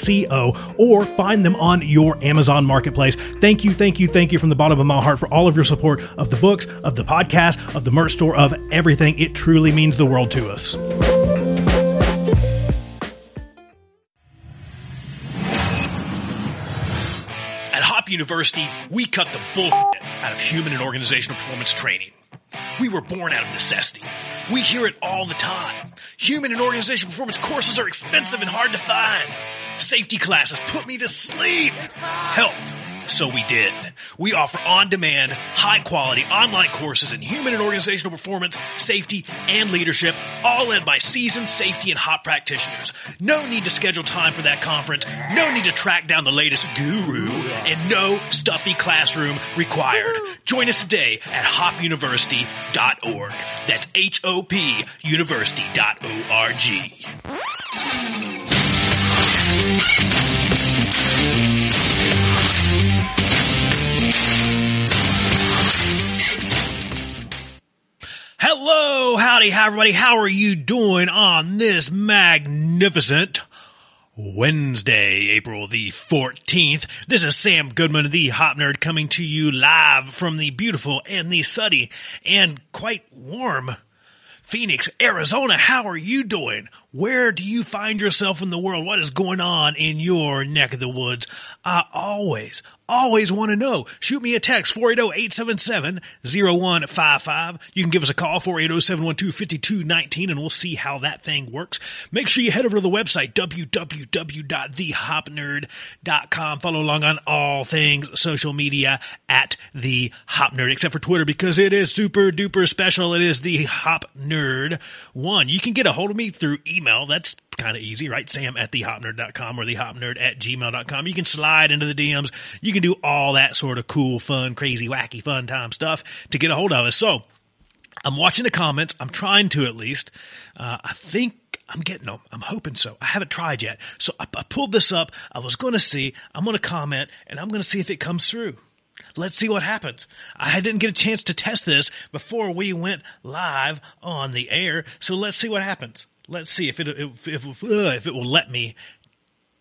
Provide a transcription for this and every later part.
www.palehorsemedia.co or find them on your Amazon marketplace. Thank you, thank you, thank you from the bottom of my heart for all of your support of the books, of the podcast, of the merch store, of everything. It truly means the world to us. At Hop University, we cut the bullshit out of human and organizational performance training. We were born out of necessity. We hear it all the time. Human and organization performance courses are expensive and hard to find. Safety classes put me to sleep. Help. So we did. We offer on-demand, high-quality online courses in human and organizational performance, safety, and leadership, all led by seasoned safety and hop practitioners. No need to schedule time for that conference, no need to track down the latest guru, and no stuffy classroom required. Join us today at hopuniversity.org. That's H-O-P university.org. Hello, howdy, hi everybody. How are you doing on this magnificent Wednesday, April the 14th? This is Sam Goodman, the Hop Nerd, coming to you live from the beautiful and the sunny and quite warm Phoenix, Arizona. How are you doing? Where do you find yourself in the world? What is going on in your neck of the woods? I always, always want to know. Shoot me a text, 480-877-0155. You can give us a call, 480-712-5219, and we'll see how that thing works. Make sure you head over to the website, www.thehopnerd.com. Follow along on all things social media at The Hop Nerd, except for Twitter, because it is super duper special. It is The Hop Nerd 1. You can get a hold of me through email. That's kind of easy, right? Sam at thehopnerd.com or thehopnerd at gmail.com. You can slide into the DMs. You can do all that sort of cool, fun, crazy, wacky, fun time stuff to get a hold of us. So I'm watching the comments. I'm trying to at least. Uh, I think I'm getting them. I'm hoping so. I haven't tried yet. So I, I pulled this up. I was going to see. I'm going to comment and I'm going to see if it comes through. Let's see what happens. I didn't get a chance to test this before we went live on the air. So let's see what happens. Let's see if it if if, uh, if it will let me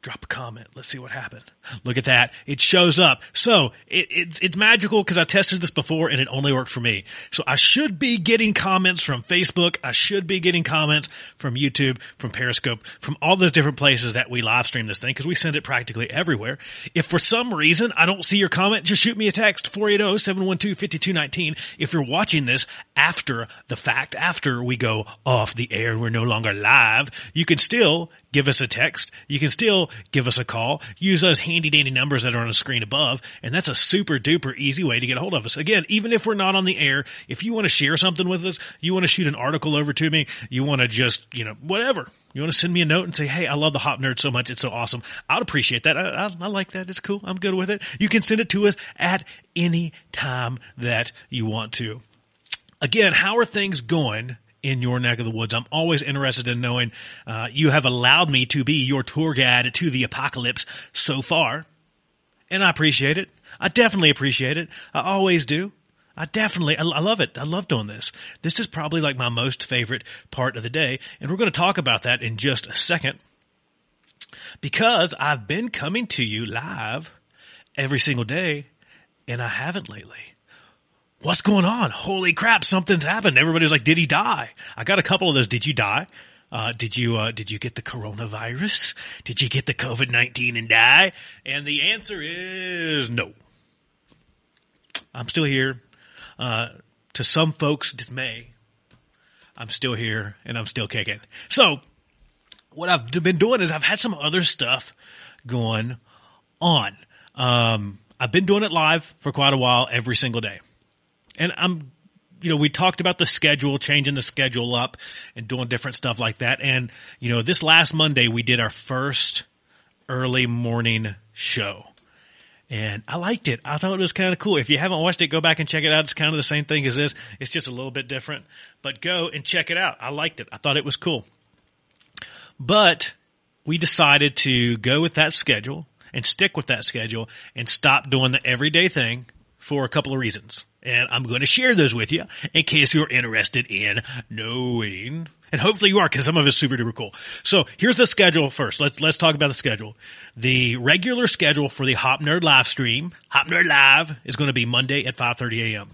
drop a comment. Let's see what happened. Look at that. It shows up. So it, it's, it's magical because I tested this before and it only worked for me. So I should be getting comments from Facebook. I should be getting comments from YouTube, from Periscope, from all those different places that we live stream this thing because we send it practically everywhere. If for some reason I don't see your comment, just shoot me a text 480-712-5219. If you're watching this after the fact, after we go off the air and we're no longer live, you can still give us a text. You can still give us a call. Use those dandy numbers that are on the screen above. And that's a super duper easy way to get a hold of us. Again, even if we're not on the air, if you want to share something with us, you want to shoot an article over to me, you want to just, you know, whatever. You want to send me a note and say, Hey, I love the Hop Nerd so much. It's so awesome. I'd appreciate that. I, I, I like that. It's cool. I'm good with it. You can send it to us at any time that you want to. Again, how are things going in your neck of the woods. I'm always interested in knowing uh, you have allowed me to be your tour guide to the apocalypse so far. And I appreciate it. I definitely appreciate it. I always do. I definitely, I, I love it. I love doing this. This is probably like my most favorite part of the day. And we're going to talk about that in just a second because I've been coming to you live every single day and I haven't lately what's going on? Holy crap, something's happened. Everybody's like, did he die? I got a couple of those. Did you die? Uh, did you, uh, did you get the coronavirus? Did you get the COVID-19 and die? And the answer is no. I'm still here. Uh, to some folks' dismay, I'm still here and I'm still kicking. So what I've been doing is I've had some other stuff going on. Um, I've been doing it live for quite a while every single day. And I'm, you know, we talked about the schedule, changing the schedule up and doing different stuff like that. And, you know, this last Monday we did our first early morning show. And I liked it. I thought it was kind of cool. If you haven't watched it, go back and check it out. It's kind of the same thing as this. It's just a little bit different, but go and check it out. I liked it. I thought it was cool. But we decided to go with that schedule and stick with that schedule and stop doing the everyday thing for a couple of reasons. And I'm going to share those with you in case you're interested in knowing. And hopefully you are because some of it's super duper cool. So here's the schedule first. Let's, let's talk about the schedule. The regular schedule for the Hop Nerd live stream, Hop Nerd Live is going to be Monday at 5.30 a.m.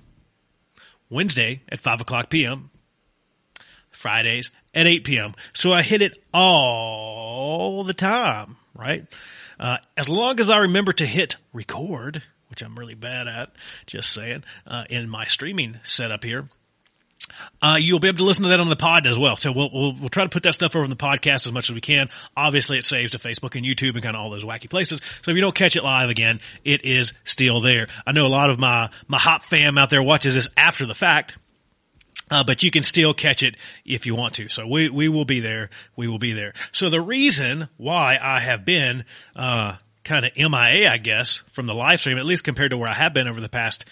Wednesday at 5 o'clock p.m. Fridays at 8 p.m. So I hit it all the time, right? Uh, as long as I remember to hit record, which I'm really bad at, just saying, uh, in my streaming setup here, uh, you'll be able to listen to that on the pod as well. So we'll, we'll, we'll try to put that stuff over in the podcast as much as we can. Obviously, it saves to Facebook and YouTube and kind of all those wacky places. So if you don't catch it live again, it is still there. I know a lot of my my hop fam out there watches this after the fact. Uh, but you can still catch it if you want to. So we, we will be there. We will be there. So the reason why I have been, uh, kind of MIA, I guess, from the live stream, at least compared to where I have been over the past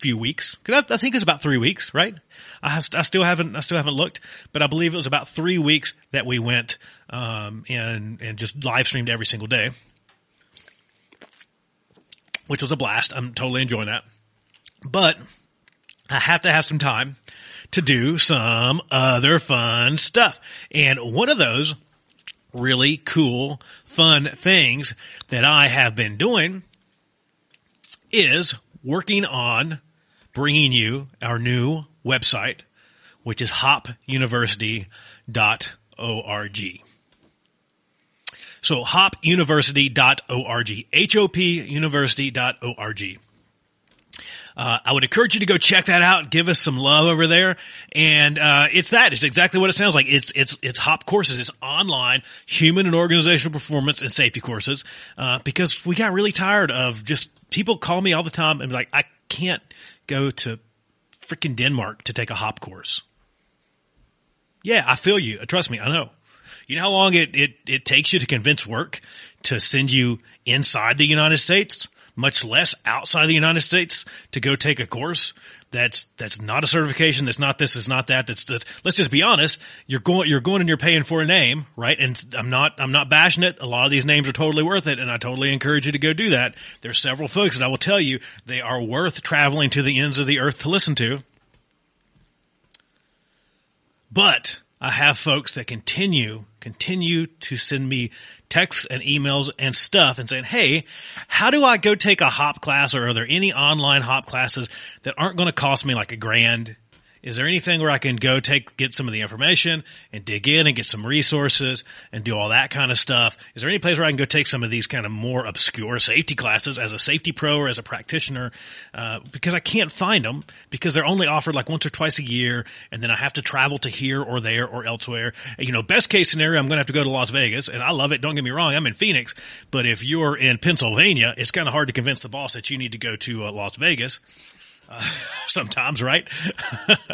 few weeks. Cause I, I think it's about three weeks, right? I, I, still haven't, I still haven't looked, but I believe it was about three weeks that we went, um, and, and just live streamed every single day, which was a blast. I'm totally enjoying that. But I have to have some time to do some other fun stuff. And one of those really cool, fun things that I have been doing is working on bringing you our new website, which is hopuniversity.org. So hopuniversity.org, H-O-P university.org. Uh, I would encourage you to go check that out. Give us some love over there. And, uh, it's that. It's exactly what it sounds like. It's, it's, it's HOP courses. It's online human and organizational performance and safety courses. Uh, because we got really tired of just people call me all the time and be like, I can't go to freaking Denmark to take a hop course. Yeah, I feel you. Trust me. I know. You know how long it, it, it takes you to convince work to send you inside the United States? Much less outside the United States to go take a course that's that's not a certification that's not this is not that that's, that's let's just be honest. You're going you're going and you're paying for a name right? And i'm not i'm not bashing it. A lot of these names are totally worth it and i totally encourage you to go do that. There's several folks that i will tell you they are worth traveling to the ends of the earth to listen to. But I have folks that continue, continue to send me texts and emails and stuff and saying, Hey, how do I go take a hop class or are there any online hop classes that aren't going to cost me like a grand is there anything where I can go take, get some of the information and dig in and get some resources and do all that kind of stuff? Is there any place where I can go take some of these kind of more obscure safety classes as a safety pro or as a practitioner? Uh, because I can't find them because they're only offered like once or twice a year and then I have to travel to here or there or elsewhere. You know, best case scenario, I'm going to have to go to Las Vegas and I love it. Don't get me wrong. I'm in Phoenix, but if you're in Pennsylvania, it's kind of hard to convince the boss that you need to go to uh, Las Vegas. Sometimes, right?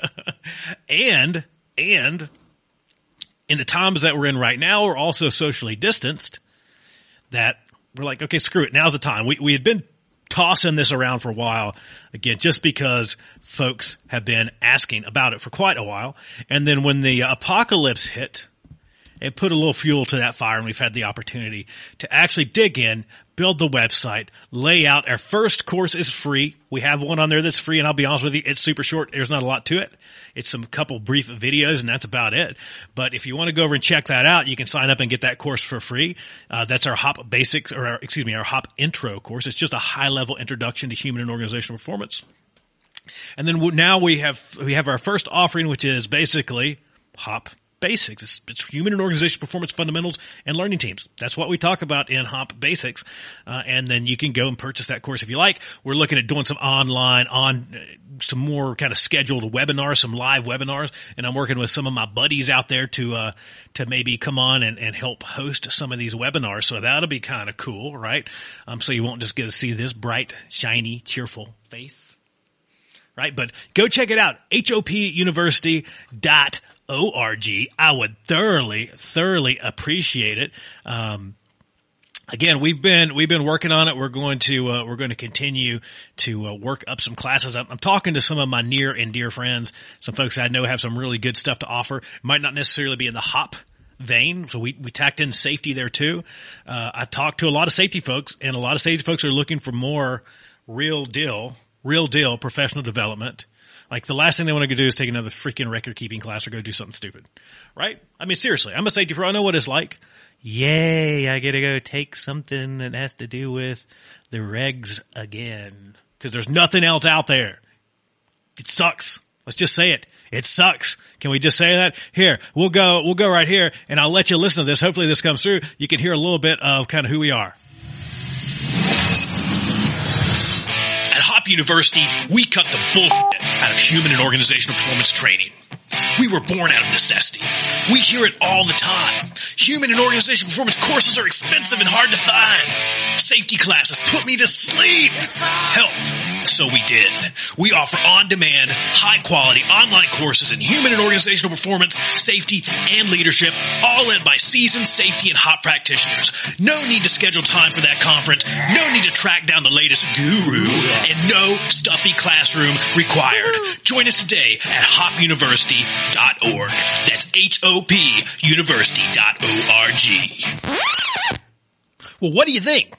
and, and in the times that we're in right now, we're also socially distanced that we're like, okay, screw it. Now's the time. We, we had been tossing this around for a while again, just because folks have been asking about it for quite a while. And then when the apocalypse hit, it put a little fuel to that fire and we've had the opportunity to actually dig in, build the website, lay out. Our first course is free. We have one on there that's free and I'll be honest with you, it's super short. There's not a lot to it. It's some couple brief videos and that's about it. But if you want to go over and check that out, you can sign up and get that course for free. Uh, that's our HOP basics or our, excuse me, our HOP intro course. It's just a high level introduction to human and organizational performance. And then now we have, we have our first offering, which is basically HOP Basics. It's, it's human and organization performance fundamentals and learning teams. That's what we talk about in Hop Basics. Uh, and then you can go and purchase that course if you like. We're looking at doing some online on uh, some more kind of scheduled webinars, some live webinars, and I'm working with some of my buddies out there to uh, to maybe come on and, and help host some of these webinars. So that'll be kind of cool, right? Um, so you won't just get to see this bright, shiny, cheerful face right? But go check it out. HOPuniversity.org. I would thoroughly, thoroughly appreciate it. Um, again, we've been we've been working on it. We're going to uh, we're going to continue to uh, work up some classes. I'm, I'm, talking to some of my near and dear friends, some folks I know have some really good stuff to offer. Might not necessarily be in the hop vein, so we we tacked in safety there too. Uh, I talked to a lot of safety folks, and a lot of safety folks are looking for more real deal, real deal professional development. Like the last thing they want to do is take another freaking record keeping class or go do something stupid, right? I mean, seriously, I'm a safety pro. I know what it's like yay, I get to go take something that has to do with the regs again. Cause there's nothing else out there. It sucks. Let's just say it. It sucks. Can we just say that? Here, we'll go, we'll go right here and I'll let you listen to this. Hopefully this comes through. You can hear a little bit of kind of who we are. At Hop University, we cut the bullshit out of human and organizational performance training. We were born out of necessity. We hear it all the time. Human and organization performance courses are expensive and hard to find. Safety classes put me to sleep. Help so we did. We offer on-demand, high-quality online courses in human and organizational performance, safety, and leadership, all led by seasoned safety and hop practitioners. No need to schedule time for that conference. No need to track down the latest guru, and no stuffy classroom required. Join us today at hopuniversity.org. That's H-O-P university.org. Well, what do you think?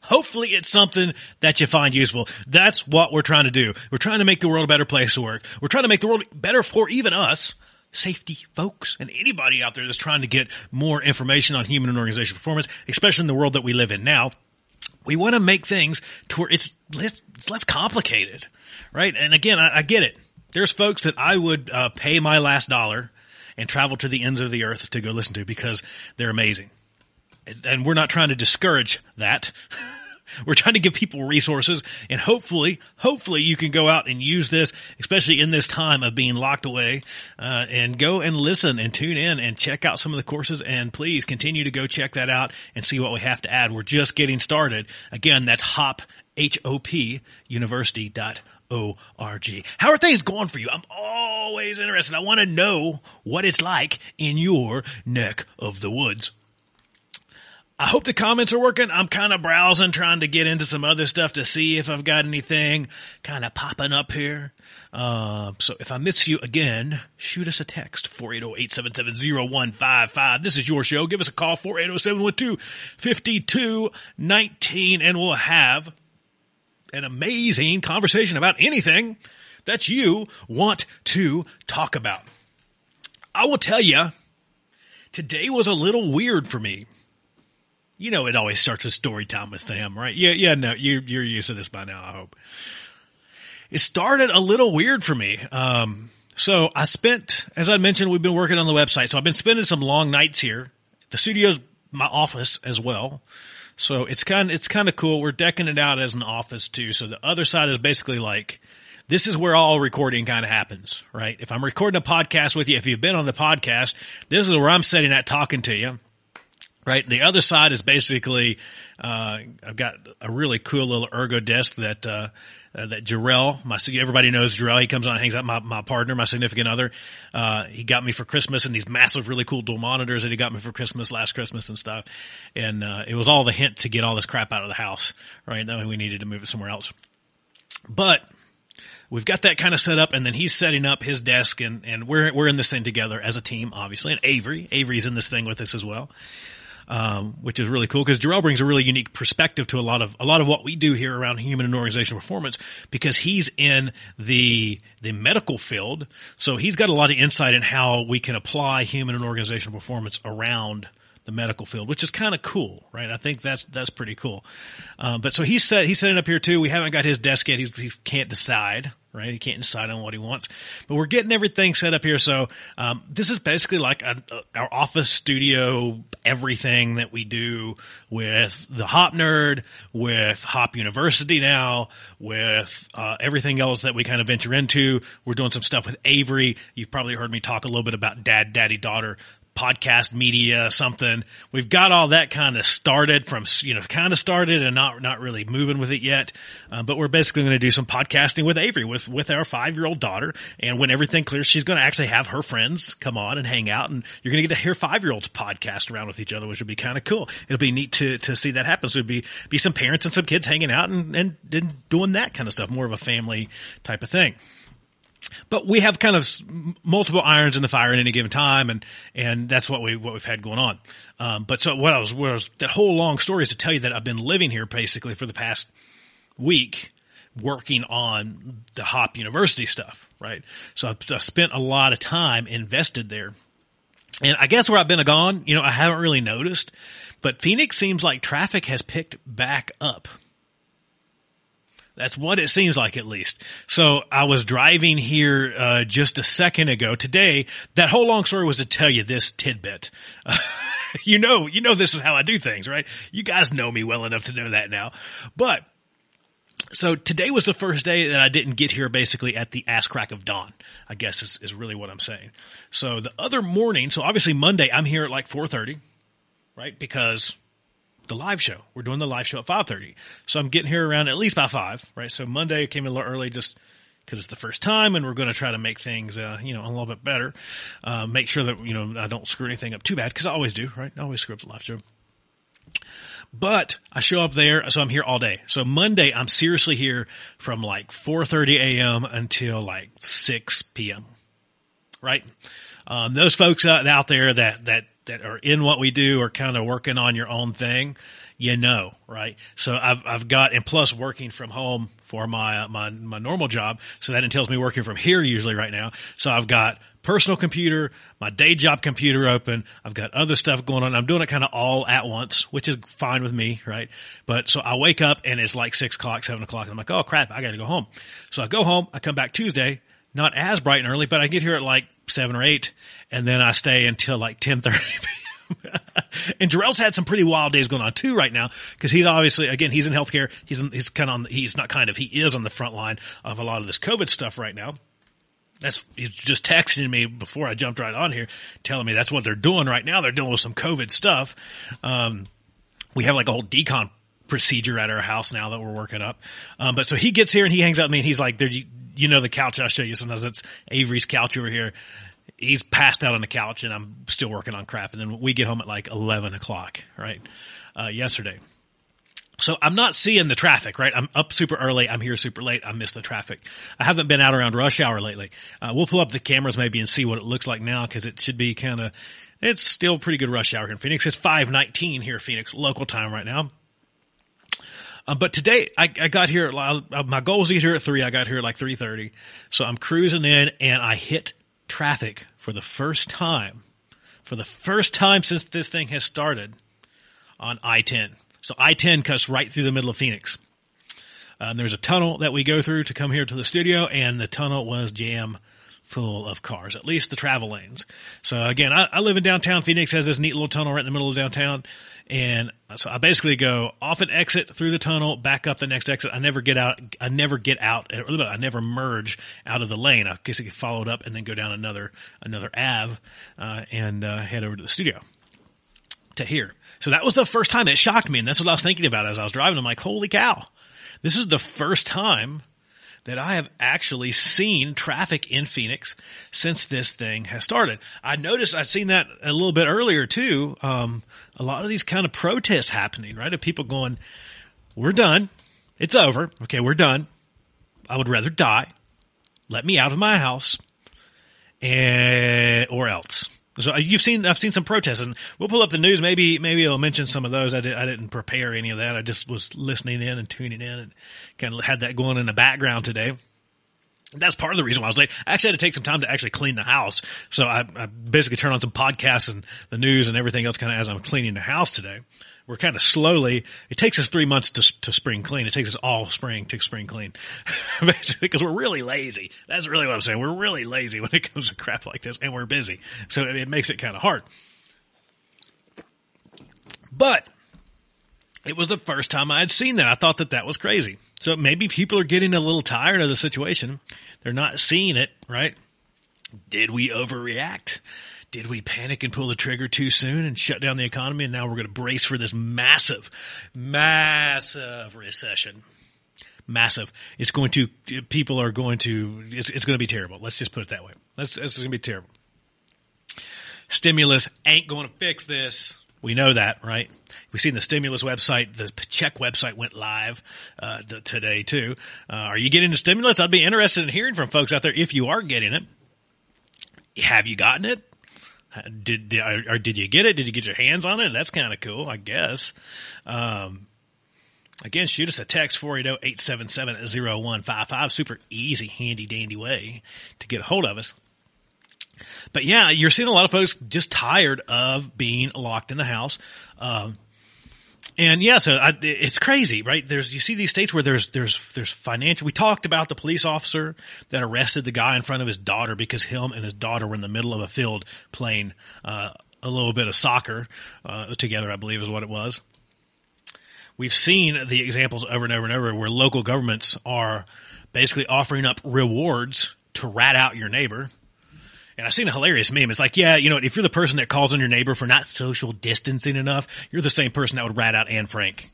Hopefully it's something that you find useful. That's what we're trying to do. We're trying to make the world a better place to work. We're trying to make the world better for even us, safety folks, and anybody out there that's trying to get more information on human and organizational performance, especially in the world that we live in now. We want to make things to where it's less, it's less complicated, right? And again, I, I get it. There's folks that I would uh, pay my last dollar and travel to the ends of the earth to go listen to because they're amazing and we're not trying to discourage that. we're trying to give people resources and hopefully, hopefully you can go out and use this, especially in this time of being locked away, uh, and go and listen and tune in and check out some of the courses and please continue to go check that out and see what we have to add. We're just getting started. Again, that's hop, H-O-P, university.org. How are things going for you? I'm always interested. I want to know what it's like in your neck of the woods. I hope the comments are working. I'm kind of browsing, trying to get into some other stuff to see if I've got anything kind of popping up here. Uh, so if I miss you again, shoot us a text, 480-877-0155. This is your show. Give us a call, 480-712-5219, and we'll have an amazing conversation about anything that you want to talk about. I will tell you, today was a little weird for me you know it always starts with story time with Sam, right? Yeah, yeah, no, you you're used to this by now, I hope. It started a little weird for me. Um, so I spent, as I mentioned, we've been working on the website, so I've been spending some long nights here. The studio's my office as well. So it's kind it's kind of cool. We're decking it out as an office too. So the other side is basically like, this is where all recording kind of happens, right? If I'm recording a podcast with you, if you've been on the podcast, this is where I'm sitting at talking to you right? The other side is basically, uh, I've got a really cool little ergo desk that, uh, uh, that Jarrell, my, everybody knows Jarrell. He comes on and hangs out my, my partner, my significant other. Uh, he got me for Christmas and these massive, really cool dual monitors that he got me for Christmas last Christmas and stuff. And, uh, it was all the hint to get all this crap out of the house, right? That we needed to move it somewhere else. But, we've got that kind of set up and then he's setting up his desk and, and we're, we're in this thing together as a team, obviously. And Avery, Avery's in this thing with us as well um, which is really cool because Jarrell brings a really unique perspective to a lot of a lot of what we do here around human and organizational performance because he's in the the medical field, so he's got a lot of insight in how we can apply human and organizational performance around the medical field, which is kind of cool, right? I think that's that's pretty cool. Um, but so he's set he's setting up here too. We haven't got his desk yet. He's, he can't decide, right? He can't decide on what he wants, but we're getting everything set up here. So um, this is basically like a, a, our office studio, everything that we do with the Hop Nerd, with Hop University now, with uh, everything else that we kind of venture into. We're doing some stuff with Avery. You've probably heard me talk a little bit about Dad, Daddy, Daughter podcast media, something. We've got all that kind of started from, you know, kind of started and not, not really moving with it yet. Uh, but we're basically going to do some podcasting with Avery, with, with our five year old daughter. And when everything clears, she's going to actually have her friends come on and hang out and you're going to get to hear five year olds podcast around with each other, which would be kind of cool. It'll be neat to, to see that happen. So it'd be, be some parents and some kids hanging out and, and, and doing that kind of stuff, more of a family type of thing but we have kind of multiple irons in the fire at any given time, and and that's what we what we've had going on. Um, but so what I was what I was that whole long story is to tell you that I've been living here basically for the past week, working on the Hop University stuff, right? So I've, I've spent a lot of time invested there, and I guess where I've been gone, you know, I haven't really noticed, but Phoenix seems like traffic has picked back up. That's what it seems like at least. So I was driving here, uh, just a second ago today. That whole long story was to tell you this tidbit. You know, you know, this is how I do things, right? You guys know me well enough to know that now, but so today was the first day that I didn't get here basically at the ass crack of dawn, I guess is, is really what I'm saying. So the other morning, so obviously Monday, I'm here at like 4.30, right? Because the live show. We're doing the live show at 5.30. So I'm getting here around at least by 5, right? So Monday I came a little early just because it's the first time and we're going to try to make things, uh, you know, a little bit better. Uh, make sure that, you know, I don't screw anything up too bad because I always do, right? I always screw up the live show. But I show up there, so I'm here all day. So Monday, I'm seriously here from like 4.30 a.m. until like 6 p.m. Right? Um, those folks out, out there that, that that are in what we do are kind of working on your own thing, you know, right? So I've I've got and plus working from home for my uh, my my normal job, so that entails me working from here usually right now. So I've got personal computer, my day job computer open. I've got other stuff going on. I'm doing it kind of all at once, which is fine with me, right? But so I wake up and it's like six o'clock, seven o'clock, and I'm like, oh crap, I got to go home. So I go home. I come back Tuesday, not as bright and early, but I get here at like seven or eight, and then I stay until like ten thirty. and Jarrell's had some pretty wild days going on too right now because he's obviously again he's in healthcare. He's in, he's kind of on he's not kind of he is on the front line of a lot of this COVID stuff right now. That's he's just texting me before I jumped right on here, telling me that's what they're doing right now. They're dealing with some COVID stuff. Um, we have like a whole decon procedure at our house now that we're working up. Um, but so he gets here and he hangs out with me and he's like, there, you, know, the couch I show you sometimes it's Avery's couch over here. He's passed out on the couch and I'm still working on crap. And then we get home at like 11 o'clock, right? Uh, yesterday. So I'm not seeing the traffic, right? I'm up super early. I'm here super late. I miss the traffic. I haven't been out around rush hour lately. Uh, we'll pull up the cameras maybe and see what it looks like now because it should be kind of, it's still pretty good rush hour here in Phoenix. It's 519 here, Phoenix local time right now. Um, but today I, I got here. Uh, my goal was to get here at three. I got here at like three thirty. So I'm cruising in, and I hit traffic for the first time, for the first time since this thing has started, on I-10. So I-10 cuts right through the middle of Phoenix. Um, there's a tunnel that we go through to come here to the studio, and the tunnel was jam full of cars, at least the travel lanes. So again, I, I live in downtown Phoenix, has this neat little tunnel right in the middle of downtown. And so I basically go off an exit through the tunnel, back up the next exit. I never get out. I never get out. I never merge out of the lane. I guess I get followed up and then go down another, another Ave, uh, and, uh, head over to the studio to here. So that was the first time it shocked me. And that's what I was thinking about as I was driving. I'm like, holy cow. This is the first time that I have actually seen traffic in Phoenix since this thing has started. I noticed I've seen that a little bit earlier too. Um, a lot of these kind of protests happening, right? Of people going, we're done. It's over. Okay. We're done. I would rather die. Let me out of my house and, or else. So uh, you've seen, I've seen some protests and we'll pull up the news. Maybe, maybe I'll mention some of those. I, did, I didn't prepare any of that. I just was listening in and tuning in and kind of had that going in the background today. That's part of the reason why I was late. I actually had to take some time to actually clean the house. So I, I basically turned on some podcasts and the news and everything else kind of as I'm cleaning the house today. We're kind of slowly, it takes us three months to, to spring clean. It takes us all spring to spring clean. basically because we're really lazy. That's really what I'm saying. We're really lazy when it comes to crap like this and we're busy. So it makes it kind of hard. But it was the first time I had seen that. I thought that that was crazy. So maybe people are getting a little tired of the situation. They're not seeing it, right? Did we overreact? Did we panic and pull the trigger too soon and shut down the economy? And now we're going to brace for this massive, massive recession. Massive. It's going to, people are going to, it's, it's going to be terrible. Let's just put it that way. That's, it's going to be terrible. Stimulus ain't going to fix this. We know that, right? We've seen the stimulus website, the check website went live uh, today too. Uh, are you getting the stimulus? I'd be interested in hearing from folks out there if you are getting it. Have you gotten it? Did or did you get it? Did you get your hands on it? That's kind of cool, I guess. Um, again, shoot us a text 480-877-0155. Super easy, handy, dandy way to get a hold of us. But yeah, you're seeing a lot of folks just tired of being locked in the house. Um, and yeah, so I, it's crazy, right? There's, you see these states where there's, there's, there's financial, we talked about the police officer that arrested the guy in front of his daughter because him and his daughter were in the middle of a field playing, uh, a little bit of soccer, uh, together, I believe is what it was. We've seen the examples over and over and over where local governments are basically offering up rewards to rat out your neighbor and I've seen a hilarious meme. It's like, yeah, you know, if you're the person that calls on your neighbor for not social distancing enough, you're the same person that would rat out Anne Frank.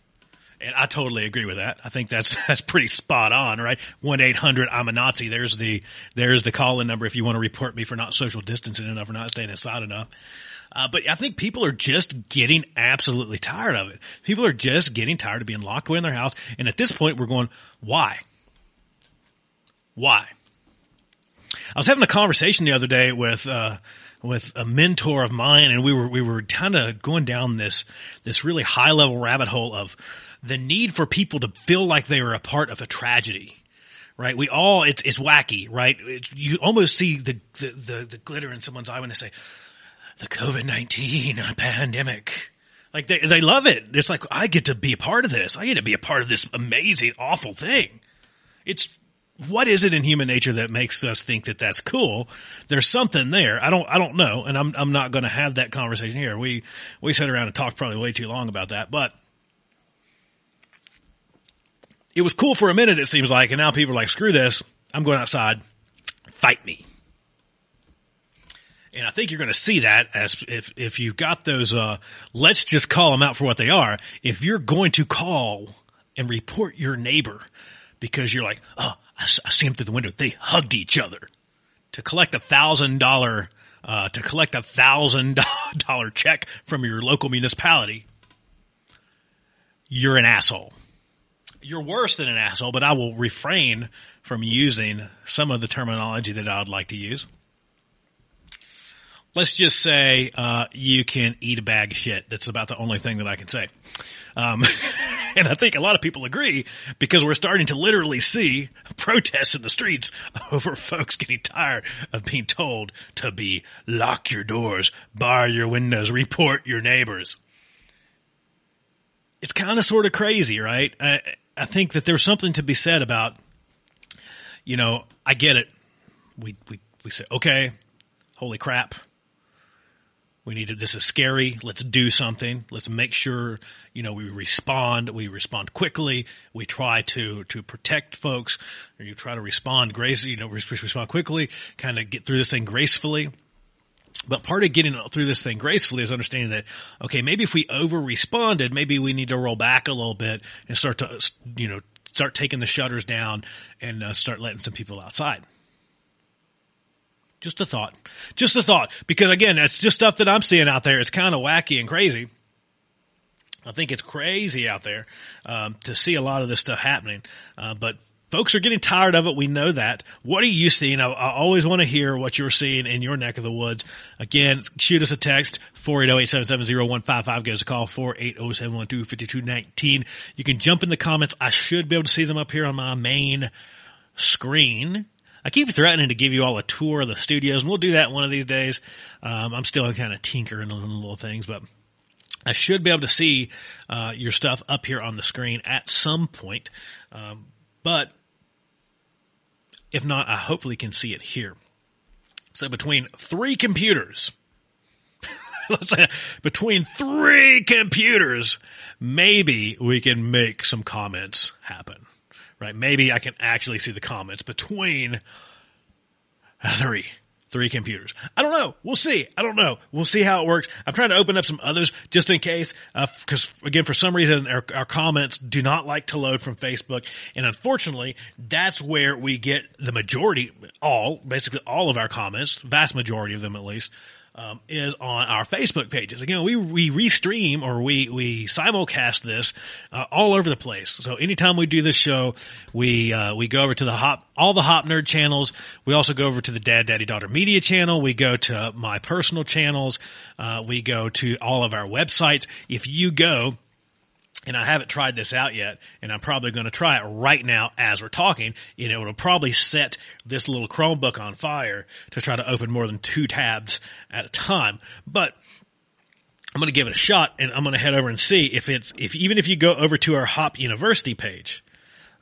And I totally agree with that. I think that's, that's pretty spot on, right? 1-800 I'm a Nazi. There's the, there's the call in number if you want to report me for not social distancing enough or not staying inside enough. Uh, but I think people are just getting absolutely tired of it. People are just getting tired of being locked away in their house. And at this point, we're going, why? Why? I was having a conversation the other day with, uh, with a mentor of mine and we were, we were kind of going down this, this really high level rabbit hole of the need for people to feel like they were a part of a tragedy. Right. We all, it's, it's wacky, right? It's, you almost see the, the, the, the glitter in someone's eye when they say, the COVID-19 pandemic. Like they, they love it. It's like, I get to be a part of this. I get to be a part of this amazing, awful thing. It's what is it in human nature that makes us think that that's cool? There's something there. I don't, I don't know. And I'm, I'm not going to have that conversation here. We, we sat around and talked probably way too long about that, but it was cool for a minute, it seems like. And now people are like, screw this. I'm going outside. Fight me. And I think you're going to see that as if, if you've got those, uh, let's just call them out for what they are. If you're going to call and report your neighbor because you're like, oh, I, I see them through the window. They hugged each other to collect a thousand dollar, uh, to collect a thousand dollar check from your local municipality. You're an asshole. You're worse than an asshole, but I will refrain from using some of the terminology that I'd like to use. Let's just say, uh, you can eat a bag of shit. That's about the only thing that I can say. Um, and I think a lot of people agree because we're starting to literally see protests in the streets over folks getting tired of being told to be lock your doors, bar your windows, report your neighbors. It's kind of sort of crazy, right? I, I think that there's something to be said about, you know, I get it. We, we, we say, okay, holy crap we need to, this is scary. Let's do something. Let's make sure, you know, we respond. We respond quickly. We try to, to protect folks or you try to respond grace, you know, respond quickly, kind of get through this thing gracefully. But part of getting through this thing gracefully is understanding that, okay, maybe if we over responded, maybe we need to roll back a little bit and start to, you know, start taking the shutters down and uh, start letting some people outside. Just a thought. Just a thought. Because again, it's just stuff that I'm seeing out there. It's kind of wacky and crazy. I think it's crazy out there um, to see a lot of this stuff happening. Uh, but folks are getting tired of it. We know that. What are you seeing? I, I always want to hear what you're seeing in your neck of the woods. Again, shoot us a text, 480-877-0155. Give us a call, 480-712-5219. You can jump in the comments. I should be able to see them up here on my main screen. I keep threatening to give you all a tour of the studios, and we'll do that one of these days. Um, I'm still kind of tinkering on little things, but I should be able to see uh, your stuff up here on the screen at some point. Um, but if not, I hopefully can see it here. So between three computers, let's say between three computers, maybe we can make some comments happen, right? Maybe I can actually see the comments between three three computers. I don't know. We'll see. I don't know. We'll see how it works. I'm trying to open up some others just in case, because uh, again, for some reason, our, our, comments do not like to load from Facebook, and unfortunately, that's where we get the majority, all basically all of our comments, vast majority of them at least um, is on our Facebook pages. Again, we we restream or we we simulcast this uh, all over the place. So anytime we do this show, we uh, we go over to the hop all the hop nerd channels. We also go over to the Dad Daddy Daughter Media channel. We go to my personal channels. Uh, we go to all of our websites. If you go and I haven't tried this out yet, and I'm probably going to try it right now as we're talking. You know, it'll probably set this little Chromebook on fire to try to open more than two tabs at a time. But I'm going to give it a shot, and I'm going to head over and see if it's if even if you go over to our Hop University page,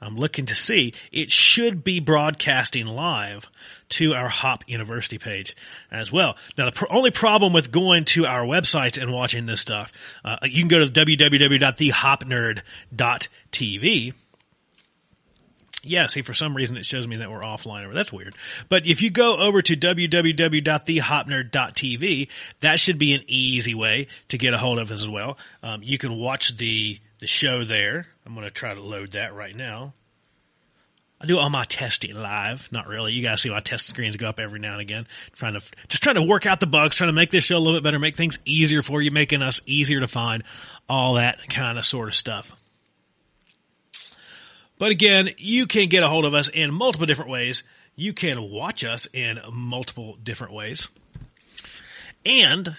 I'm looking to see. It should be broadcasting live to our Hop University page as well. Now, the only problem with going to our website and watching this stuff, uh, you can go to www.thehopnerd.tv. Yeah, see, for some reason it shows me that we're offline. That's weird. But if you go over to www.thehopnerd.tv, that should be an easy way to get a hold of us as well. Um, you can watch the the show there. I'm going to try to load that right now. I do all my testing live. Not really. You guys see my test screens go up every now and again. Trying to just trying to work out the bugs, trying to make this show a little bit better, make things easier for you, making us easier to find, all that kind of sort of stuff. But again, you can get a hold of us in multiple different ways. You can watch us in multiple different ways. And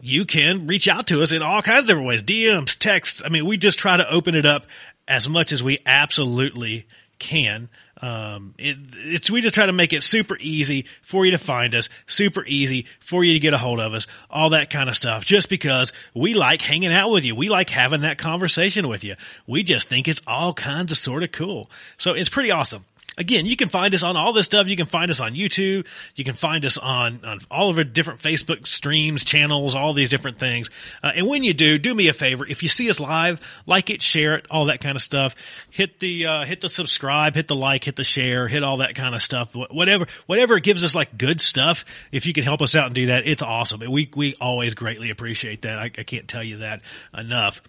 you can reach out to us in all kinds of different ways DMs, texts. I mean, we just try to open it up as much as we absolutely can. Um, it, it's, we just try to make it super easy for you to find us, super easy for you to get a hold of us, all that kind of stuff, just because we like hanging out with you. We like having that conversation with you. We just think it's all kinds of sort of cool. So it's pretty awesome. Again, you can find us on all this stuff. You can find us on YouTube. You can find us on, on all of our different Facebook streams, channels, all these different things. Uh, and when you do, do me a favor. If you see us live, like it, share it, all that kind of stuff. Hit the, uh, hit the subscribe, hit the like, hit the share, hit all that kind of stuff. Whatever, whatever gives us like good stuff. If you can help us out and do that, it's awesome. We, we always greatly appreciate that. I, I can't tell you that enough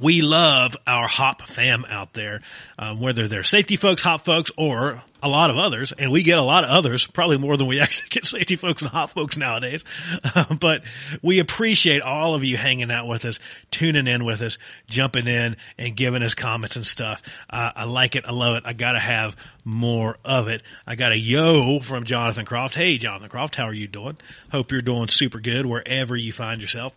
we love our hop fam out there, um, whether they're safety folks, hop folks, or a lot of others, and we get a lot of others, probably more than we actually get safety folks and hop folks nowadays. But we appreciate all of you hanging out with us, tuning in with us, jumping in and giving us comments and stuff. Uh, I like it. I love it. I gotta have more of it. I got a yo from Jonathan Croft. Hey, Jonathan Croft, how are you doing? Hope you're doing super good wherever you find yourself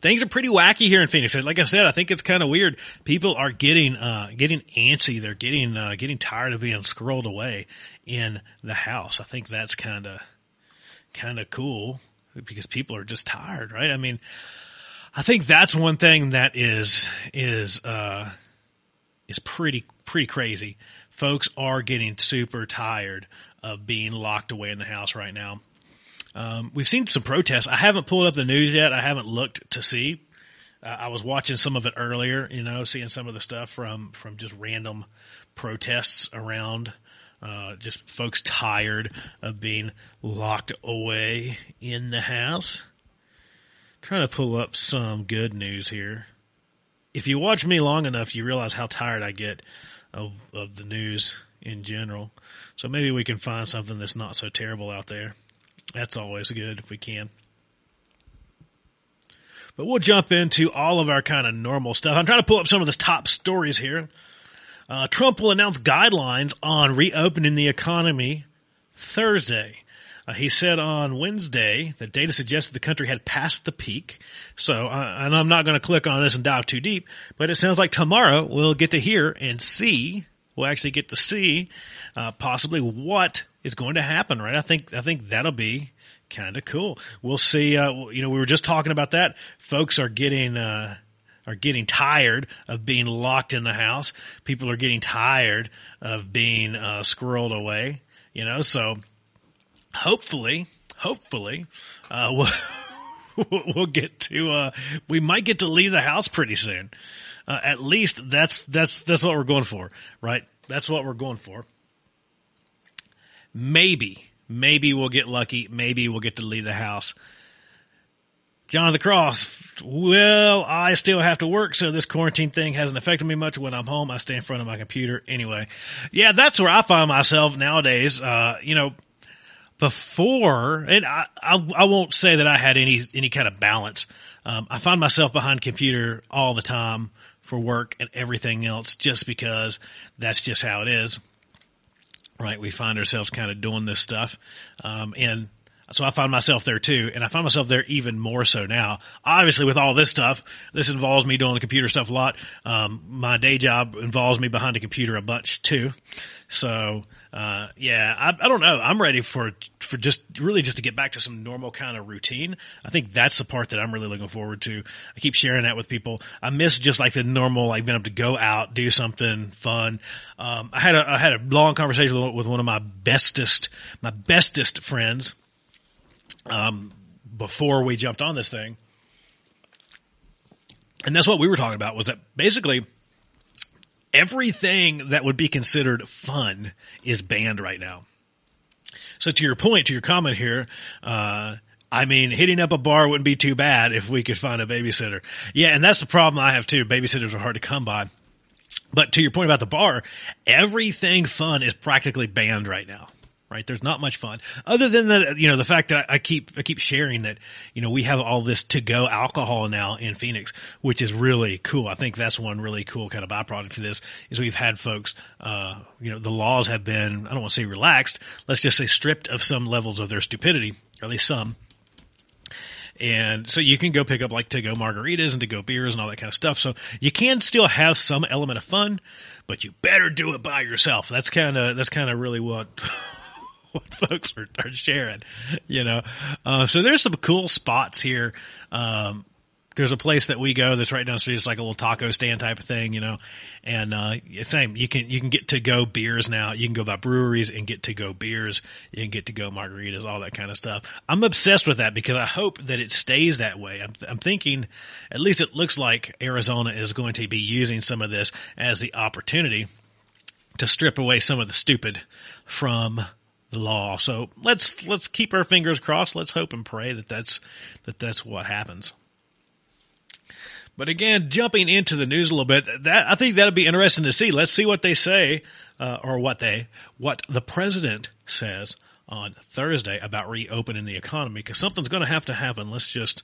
things are pretty wacky here in Phoenix. Like I said, I think it's kind of weird. People are getting uh, getting antsy. They're getting uh, getting tired of being scrolled away in the house. I think that's kind of kind of cool because people are just tired, right? I mean, I think that's one thing that is is uh, is pretty pretty crazy. Folks are getting super tired of being locked away in the house right now. Um, we've seen some protests. I haven't pulled up the news yet. I haven't looked to see. Uh, I was watching some of it earlier, you know, seeing some of the stuff from, from just random protests around, uh, just folks tired of being locked away in the house. trying to pull up some good news here. If you watch me long enough, you realize how tired I get of, of the news in general. So maybe we can find something that's not so terrible out there. That's always good if we can. But we'll jump into all of our kind of normal stuff. I'm trying to pull up some of the top stories here. Uh, Trump will announce guidelines on reopening the economy Thursday. Uh, he said on Wednesday that data suggested the country had passed the peak. So, uh, and I'm not going to click on this and dive too deep, but it sounds like tomorrow we'll get to hear and see we'll actually get to see uh, possibly what is going to happen. Right? I think I think that'll be kind of cool. We'll see. Uh, you know, we were just talking about that. Folks are getting. Uh, are getting tired of being locked in the house. People are getting tired of being uh, squirreled away. You know, so hopefully, hopefully, uh, we'll, we'll get to, uh, we might get to leave the house pretty soon. Uh, at least that's, that's, that's what we're going for, right? That's what we're going for. Maybe, maybe we'll get lucky. Maybe we'll get to leave the house. Jonathan Croft. Well, I still have to work, so this quarantine thing hasn't affected me much. When I'm home, I stay in front of my computer anyway. Yeah, that's where I find myself nowadays. Uh, you know, before, and I, I, I, won't say that I had any, any kind of balance. Um, I find myself behind computer all the time for work and everything else just because that's just how it is. Right. We find ourselves kind of doing this stuff. Um, and so I find myself there too, and I find myself there even more so now. Obviously, with all this stuff, this involves me doing the computer stuff a lot. Um, my day job involves me behind a computer a bunch too. So, uh, yeah, I, I, don't know. I'm ready for for just really just to get back to some normal kind of routine. I think that's the part that I'm really looking forward to. I keep sharing that with people. I miss just like the normal, like being able to go out, do something fun. Um, I had a I had a long conversation with one of my bestest my bestest friends um, before we jumped on this thing. And that's what we were talking about was that basically everything that would be considered fun is banned right now. So to your point, to your comment here, uh, I mean, hitting up a bar wouldn't be too bad if we could find a babysitter. Yeah, and that's the problem I have too. Babysitters are hard to come by. But to your point about the bar, everything fun is practically banned right now right? There's not much fun other than the, you know, the fact that I keep, I keep sharing that, you know, we have all this to go alcohol now in Phoenix, which is really cool. I think that's one really cool kind of byproduct to this is we've had folks, uh, you know, the laws have been, I don't want to say relaxed. Let's just say stripped of some levels of their stupidity, or at least some. And so you can go pick up like to go margaritas and to go beers and all that kind of stuff. So you can still have some element of fun, but you better do it by yourself. That's kind of, that's kind of really what, what folks are, are sharing, you know. Uh, so there's some cool spots here. Um, there's a place that we go that's right down the street. It's like a little taco stand type of thing, you know. And uh, same, you can you can get to go beers now. You can go by breweries and get to go beers. You can get to go margaritas, all that kind of stuff. I'm obsessed with that because I hope that it stays that way. I'm, I'm thinking, at least it looks like Arizona is going to be using some of this as the opportunity to strip away some of the stupid from the law. So let's let's keep our fingers crossed. Let's hope and pray that that's that that's what happens. But again, jumping into the news a little bit, that I think that'll be interesting to see. Let's see what they say, uh, or what they what the president says on Thursday about reopening the economy because something's going to have to happen. Let's just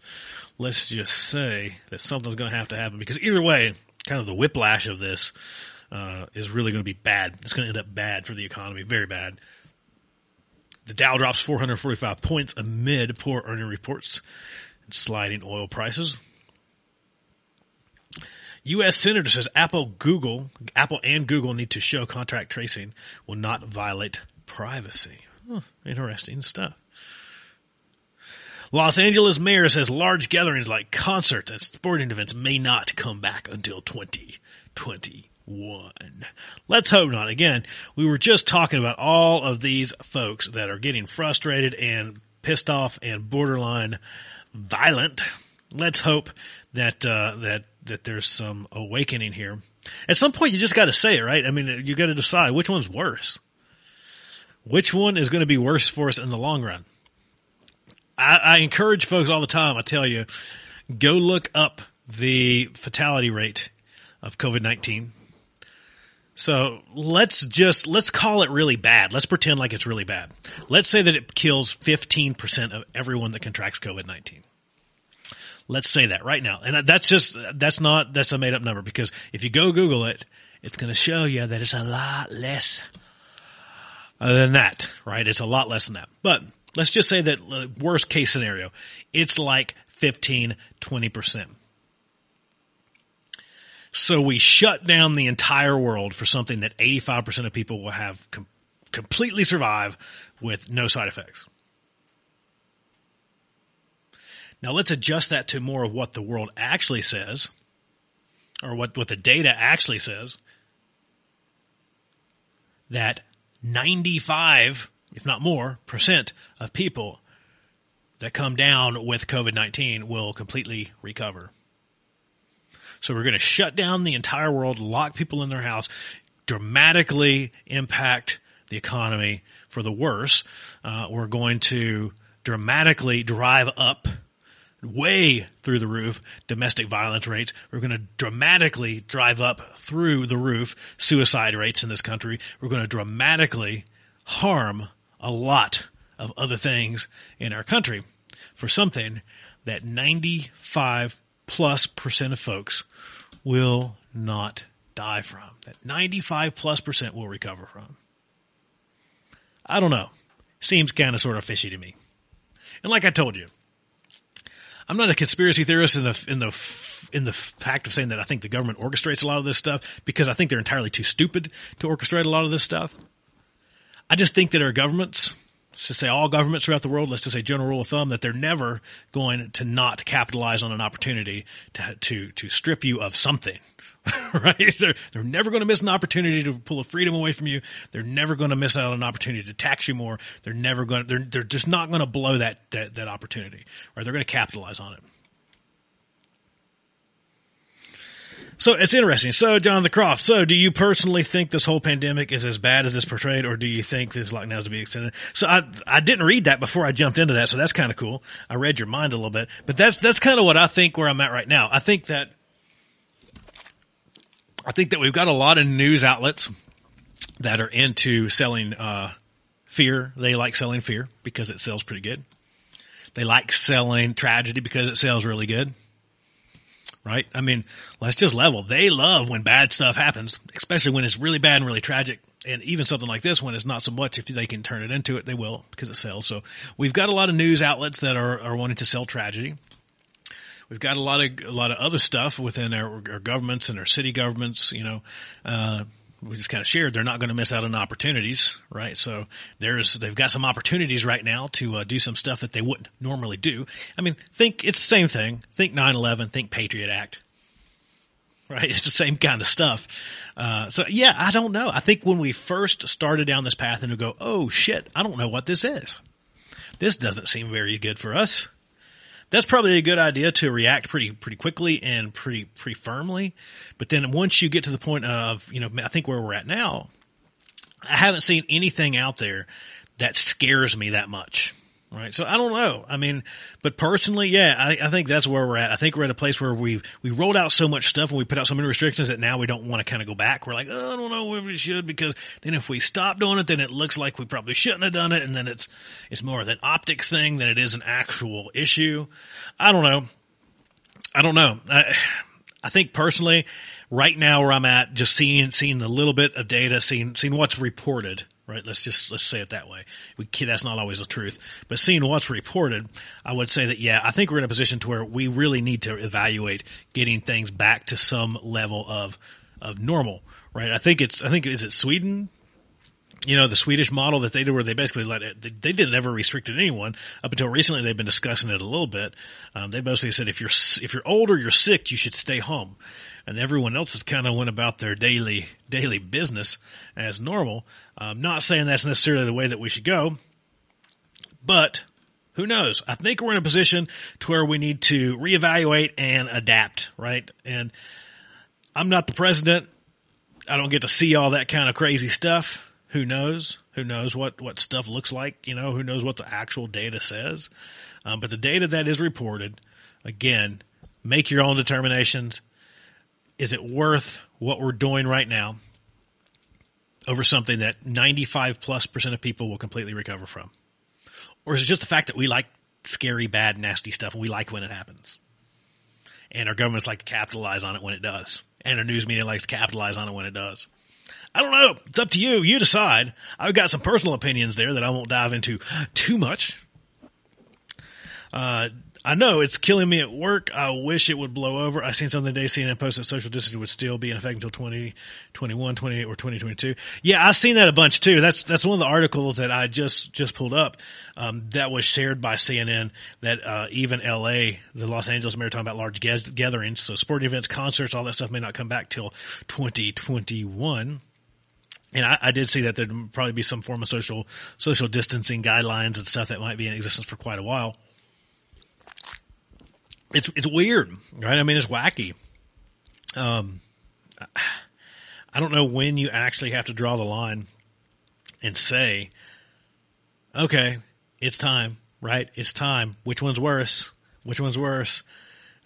let's just say that something's going to have to happen because either way, kind of the whiplash of this uh, is really going to be bad. It's going to end up bad for the economy, very bad. The Dow drops 445 points amid poor earning reports and sliding oil prices. U.S. Senator says Apple, Google, Apple and Google need to show contact tracing will not violate privacy. Huh, interesting stuff. Los Angeles mayor says large gatherings like concerts and sporting events may not come back until 2020 one. Let's hope not. Again, we were just talking about all of these folks that are getting frustrated and pissed off and borderline violent. Let's hope that uh, that that there's some awakening here. At some point, you just got to say it, right? I mean, you got to decide which one's worse. Which one is going to be worse for us in the long run? I, I encourage folks all the time. I tell you, go look up the fatality rate of COVID nineteen so let's just, let's call it really bad. Let's pretend like it's really bad. Let's say that it kills 15% of everyone that contracts COVID-19. Let's say that right now. And that's just, that's not, that's a made up number because if you go Google it, it's going to show you that it's a lot less than that, right? It's a lot less than that. But let's just say that uh, worst case scenario, it's like 15, 20%. So we shut down the entire world for something that 85% of people will have com- completely survive with no side effects. Now let's adjust that to more of what the world actually says, or what, what the data actually says. That 95, if not more, percent of people that come down with COVID 19 will completely recover. So we're going to shut down the entire world, lock people in their house, dramatically impact the economy for the worse. Uh, we're going to dramatically drive up way through the roof domestic violence rates. We're going to dramatically drive up through the roof suicide rates in this country. We're going to dramatically harm a lot of other things in our country for something that 95 plus percent of folks will not die from. That 95 plus percent will recover from. I don't know. Seems kind of sort of fishy to me. And like I told you, I'm not a conspiracy theorist in the in the in the fact of saying that I think the government orchestrates a lot of this stuff because I think they're entirely too stupid to orchestrate a lot of this stuff. I just think that our governments let's just say all governments throughout the world, let's just say general rule of thumb that they're never going to not capitalize on an opportunity to, to, to strip you of something. right? They're, they're never going to miss an opportunity to pull a freedom away from you. They're never going to miss out on an opportunity to tax you more. They're never going to, they're, they're just not going to blow that, that, that opportunity, right? They're going to capitalize on it. So it's interesting. So, Jonathan Croft, so do you personally think this whole pandemic is as bad as it's portrayed, or do you think this lockdown is to be extended? So I, I didn't read that before I jumped into that, so that's kind of cool. I read your mind a little bit, but that's, that's kind of what I think where I'm at right now. I think that, I think that we've got a lot of news outlets that are into selling, uh, fear. They like selling fear because it sells pretty good. They like selling tragedy because it sells really good right? I mean, let's just level. They love when bad stuff happens, especially when it's really bad and really tragic. And even something like this one is not so much, if they can turn it into it, they will because it sells. So we've got a lot of news outlets that are, are wanting to sell tragedy. We've got a lot of, a lot of other stuff within our, our governments and our city governments, you know, uh, we just kind of shared they're not going to miss out on opportunities, right? So there's they've got some opportunities right now to uh, do some stuff that they wouldn't normally do. I mean, think it's the same thing. Think 9/11. Think Patriot Act. Right, it's the same kind of stuff. Uh, so yeah, I don't know. I think when we first started down this path and to go, oh shit, I don't know what this is. This doesn't seem very good for us that's probably a good idea to react pretty pretty quickly and pretty pretty firmly. But then once you get to the point of you know I think where we're at now, I haven't seen anything out there that scares me that much right? So I don't know. I mean, but personally, yeah, I, I, think that's where we're at. I think we're at a place where we we rolled out so much stuff and we put out so many restrictions that now we don't want to kind of go back. We're like, oh, I don't know if we should because then if we stop doing it, then it looks like we probably shouldn't have done it, and then it's it's more of an optics thing than it is an actual issue. I don't know. I don't know. I, I think personally, right now where I'm at, just seeing seeing a little bit of data, seeing seeing what's reported right? Let's just let's say it that way. We, that's not always the truth, but seeing what's reported, I would say that yeah, I think we're in a position to where we really need to evaluate getting things back to some level of of normal, right? I think it's I think is it Sweden. You know the Swedish model that they did, where they basically let it. They, didn't ever restricted anyone up until recently. They've been discussing it a little bit. Um, they basically said if you're if you're old or you're sick, you should stay home and everyone else has kind of went about their daily daily business as normal. I'm not saying that's necessarily the way that we should go, but who knows? I think we're in a position to where we need to reevaluate and adapt, right? And I'm not the president. I don't get to see all that kind of crazy stuff. Who knows? Who knows what, what stuff looks like? You know, who knows what the actual data says? Um, but the data that is reported, again, make your own determinations is it worth what we're doing right now over something that 95 plus percent of people will completely recover from? Or is it just the fact that we like scary, bad, nasty stuff and we like when it happens? And our governments like to capitalize on it when it does. And our news media likes to capitalize on it when it does. I don't know. It's up to you. You decide. I've got some personal opinions there that I won't dive into too much. Uh, I know it's killing me at work. I wish it would blow over. I seen something today CNN posted social distancing would still be in effect until 2021, 20, or 2022. Yeah, I've seen that a bunch too. That's, that's one of the articles that I just, just pulled up. Um, that was shared by CNN that, uh, even LA, the Los Angeles Mayor talking about large gatherings. So sporting events, concerts, all that stuff may not come back till 2021. And I, I, did see that there'd probably be some form of social social distancing guidelines and stuff that might be in existence for quite a while. It's it's weird, right? I mean, it's wacky. Um, I don't know when you actually have to draw the line and say, okay, it's time, right? It's time. Which one's worse? Which one's worse?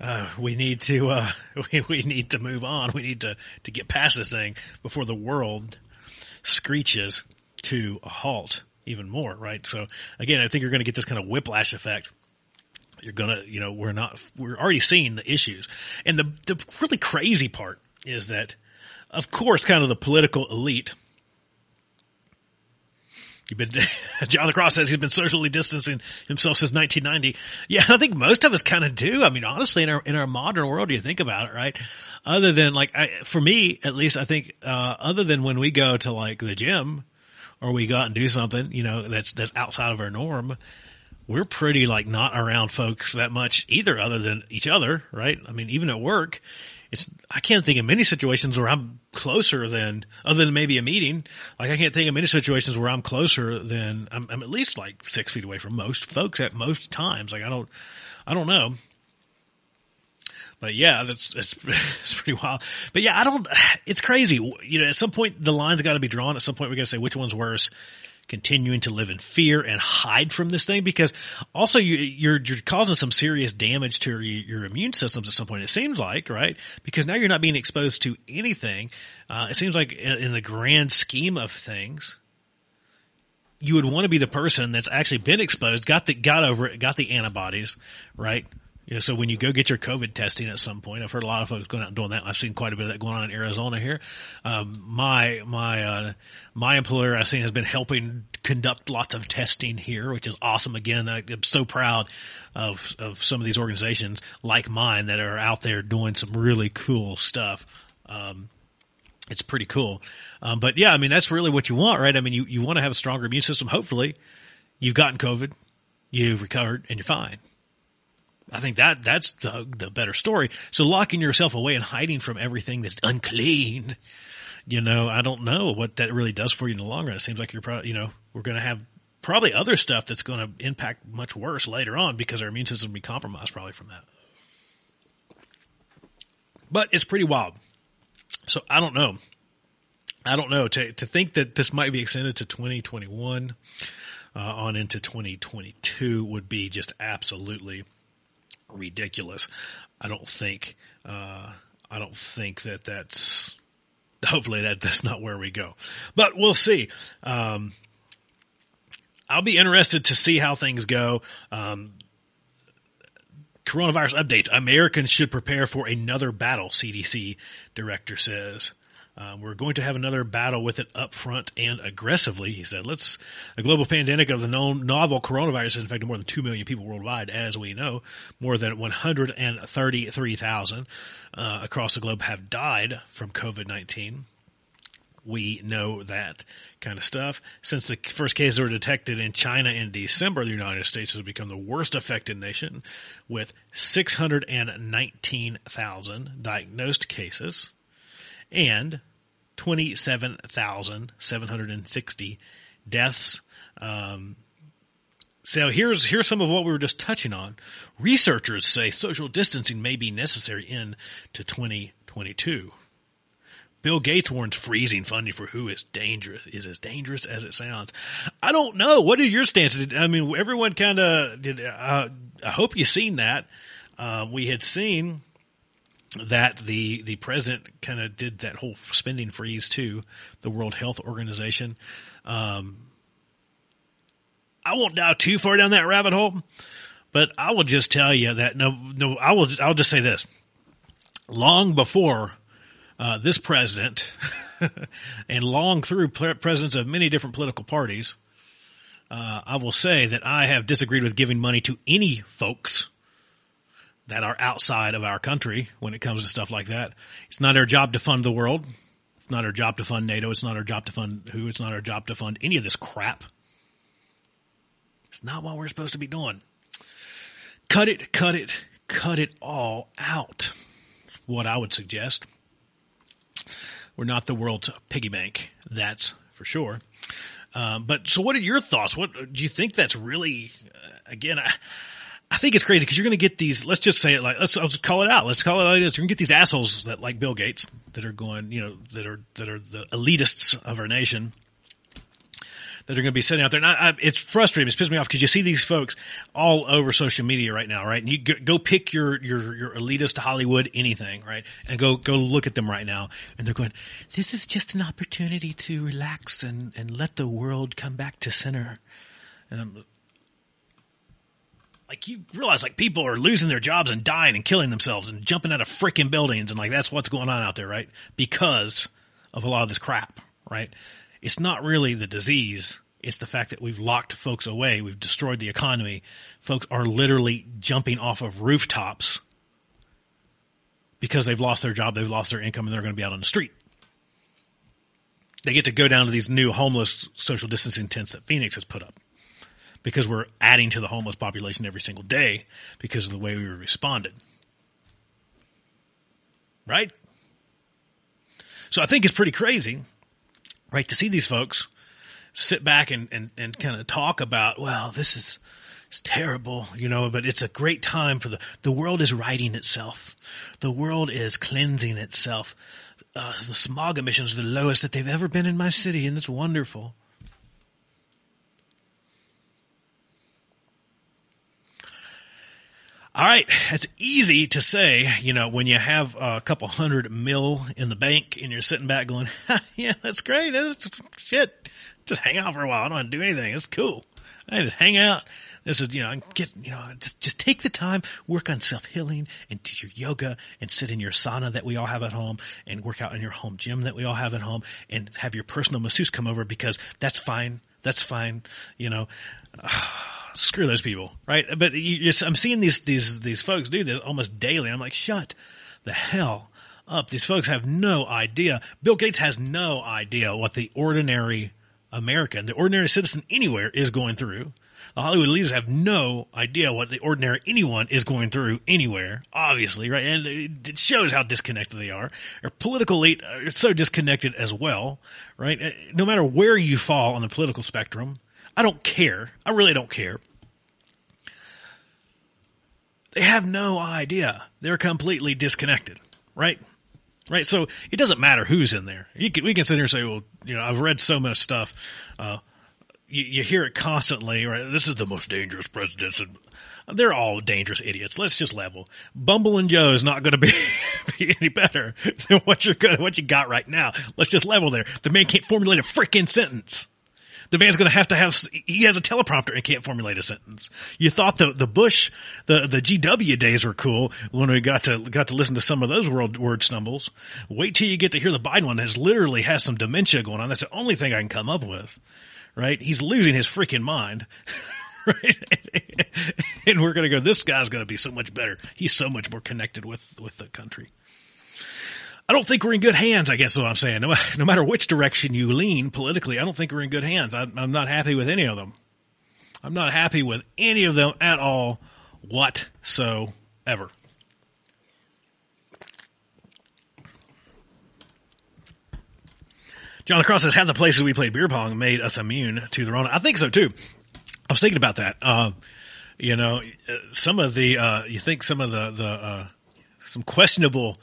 Uh, we need to, uh, we, we need to move on. We need to, to get past this thing before the world screeches to a halt even more, right? So again, I think you're going to get this kind of whiplash effect. You're gonna, you know, we're not, we're already seeing the issues. And the, the really crazy part is that, of course, kind of the political elite, You've been, Jonathan Croft says he's been socially distancing himself since 1990. Yeah, I think most of us kind of do. I mean, honestly, in our, in our modern world, you think about it, right? Other than like, I, for me, at least, I think, uh, other than when we go to like the gym or we go out and do something, you know, that's, that's outside of our norm, we're pretty like not around folks that much either other than each other, right? I mean, even at work, it's I can't think of many situations where I'm closer than other than maybe a meeting. Like I can't think of many situations where I'm closer than I'm, I'm at least like six feet away from most folks at most times. Like I don't I don't know. But yeah, that's, that's, that's pretty wild. But yeah, I don't, it's crazy. You know, at some point the lines got to be drawn. At some point we got to say which one's worse continuing to live in fear and hide from this thing because also you, are you're, you're causing some serious damage to your, your, immune systems at some point. It seems like, right? Because now you're not being exposed to anything. Uh, it seems like in, in the grand scheme of things, you would want to be the person that's actually been exposed, got the, got over it, got the antibodies, right? Know, so when you go get your COVID testing at some point, I've heard a lot of folks going out and doing that. I've seen quite a bit of that going on in Arizona here. Um, my, my, uh, my employer I've seen has been helping conduct lots of testing here, which is awesome. Again, I, am so proud of, of some of these organizations like mine that are out there doing some really cool stuff. Um, it's pretty cool. Um, but yeah, I mean, that's really what you want, right? I mean, you, you want to have a stronger immune system. Hopefully you've gotten COVID, you've recovered and you're fine. I think that that's the, the better story. So locking yourself away and hiding from everything that's unclean, you know, I don't know what that really does for you in the long run. It seems like you're probably, you know, we're going to have probably other stuff that's going to impact much worse later on because our immune system will be compromised probably from that. But it's pretty wild. So I don't know. I don't know to to think that this might be extended to 2021 uh, on into 2022 would be just absolutely ridiculous. I don't think, uh, I don't think that that's, hopefully that, that's not where we go, but we'll see. Um, I'll be interested to see how things go. Um, coronavirus updates. Americans should prepare for another battle, CDC director says. Uh, we're going to have another battle with it up front and aggressively, he said. Let's, a global pandemic of the known novel coronavirus has infected more than 2 million people worldwide, as we know. More than 133,000 uh, across the globe have died from COVID-19. We know that kind of stuff. Since the first cases were detected in China in December, the United States has become the worst affected nation with 619,000 diagnosed cases and 27,760 deaths. Um, so here's here's some of what we were just touching on. Researchers say social distancing may be necessary into 2022. Bill Gates warns freezing funding for WHO is dangerous is as dangerous as it sounds. I don't know. What are your stances? I mean, everyone kind of did. Uh, I hope you've seen that. Uh, we had seen that the the president kind of did that whole spending freeze too, the World Health Organization. Um, I won't dive too far down that rabbit hole, but I will just tell you that no, no, I will. I'll just say this: long before uh, this president, and long through presidents of many different political parties, uh, I will say that I have disagreed with giving money to any folks that are outside of our country when it comes to stuff like that. It's not our job to fund the world. It's not our job to fund NATO. It's not our job to fund WHO. It's not our job to fund any of this crap. It's not what we're supposed to be doing. Cut it, cut it, cut it all out. what I would suggest. We're not the world's piggy bank. That's for sure. Um, but so, what are your thoughts? What do you think? That's really, uh, again, I, I think it's crazy because you're going to get these. Let's just say it like let's, let's call it out. Let's call it like this. You're going to get these assholes that like Bill Gates that are going, you know, that are that are the elitists of our nation that are going to be sitting out there. And I, I, it's frustrating. It's pissing me off because you see these folks all over social media right now, right? And you go, go pick your, your, your elitist Hollywood anything, right? And go, go look at them right now. And they're going, this is just an opportunity to relax and, and let the world come back to center. And I'm, like you realize like people are losing their jobs and dying and killing themselves and jumping out of freaking buildings and like that's what's going on out there, right? Because of a lot of this crap, right? it's not really the disease. It's the fact that we've locked folks away. We've destroyed the economy. Folks are literally jumping off of rooftops because they've lost their job, they've lost their income, and they're going to be out on the street. They get to go down to these new homeless social distancing tents that Phoenix has put up because we're adding to the homeless population every single day because of the way we responded. Right? So I think it's pretty crazy right? To see these folks sit back and, and, and kind of talk about, well, this is, it's terrible, you know, but it's a great time for the, the world is righting itself. The world is cleansing itself. Uh, the smog emissions are the lowest that they've ever been in my city, and it's wonderful. All right, it's easy to say, you know, when you have a couple hundred mil in the bank and you're sitting back going, "Yeah, that's great. That's shit. Just hang out for a while. I don't want to do anything. It's cool. I just hang out. This is, you know, get, you know, just just take the time, work on self healing, and do your yoga, and sit in your sauna that we all have at home, and work out in your home gym that we all have at home, and have your personal masseuse come over because that's fine. That's fine. You know. screw those people, right? But you, I'm seeing these these these folks do this almost daily. I'm like, shut the hell up. These folks have no idea. Bill Gates has no idea what the ordinary American, the ordinary citizen anywhere is going through. The Hollywood leaders have no idea what the ordinary anyone is going through anywhere, obviously, right? And it shows how disconnected they are. Our political elite are so disconnected as well, right? Uh, no matter where you fall on the political spectrum, I don't care. I really don't care. They have no idea. They're completely disconnected, right? Right. So it doesn't matter who's in there. Can, we can sit here and say, well, you know, I've read so much stuff. Uh, you, you, hear it constantly, right? This is the most dangerous president. They're all dangerous idiots. Let's just level. Bumble and Joe is not going to be, be any better than what you're what you got right now. Let's just level there. The man can't formulate a freaking sentence the man's going to have to have, he has a teleprompter and can't formulate a sentence. You thought the, the Bush, the, the GW days were cool when we got to, got to listen to some of those world word stumbles. Wait till you get to hear the Biden one has literally has some dementia going on. That's the only thing I can come up with, right? He's losing his freaking mind. right? and we're going to go, this guy's going to be so much better. He's so much more connected with, with the country. I don't think we're in good hands. I guess is what I'm saying. No, no matter which direction you lean politically, I don't think we're in good hands. I, I'm not happy with any of them. I'm not happy with any of them at all whatsoever. Jonathan Croft says, have the places we played beer pong made us immune to the Rona? I think so too. I was thinking about that. Uh, you know, some of the, uh, you think some of the, the, uh, some questionable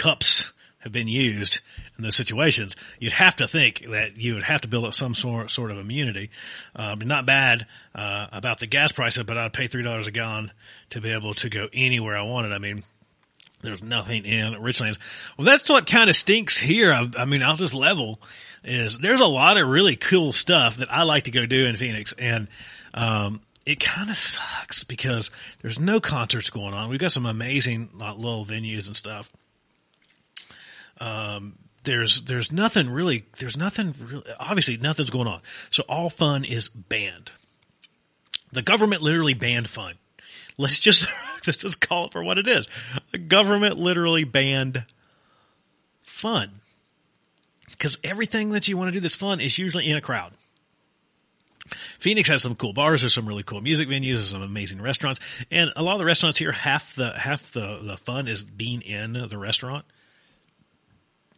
cups have been used in those situations, you'd have to think that you would have to build up some sort sort of immunity. Um, not bad uh, about the gas prices, but I'd pay three dollars a gallon to be able to go anywhere I wanted. I mean, there's nothing in Richlands. Well, that's what kind of stinks here. I, I, mean, I'll just level is there's a lot of really cool stuff that I like to go do in Phoenix, and um, it kind of sucks because there's no concerts going on. We've got some amazing like, little venues and stuff um, there's there's nothing really there's nothing really, obviously nothing's going on. So all fun is banned. The government literally banned fun. let's just let's just call it for what it is. The government literally banned fun because everything that you want to do that's fun is usually in a crowd. Phoenix has some cool bars. There's some really cool music venues. There's some amazing restaurants, and a lot of the restaurants here, half the half the the fun is being in the restaurant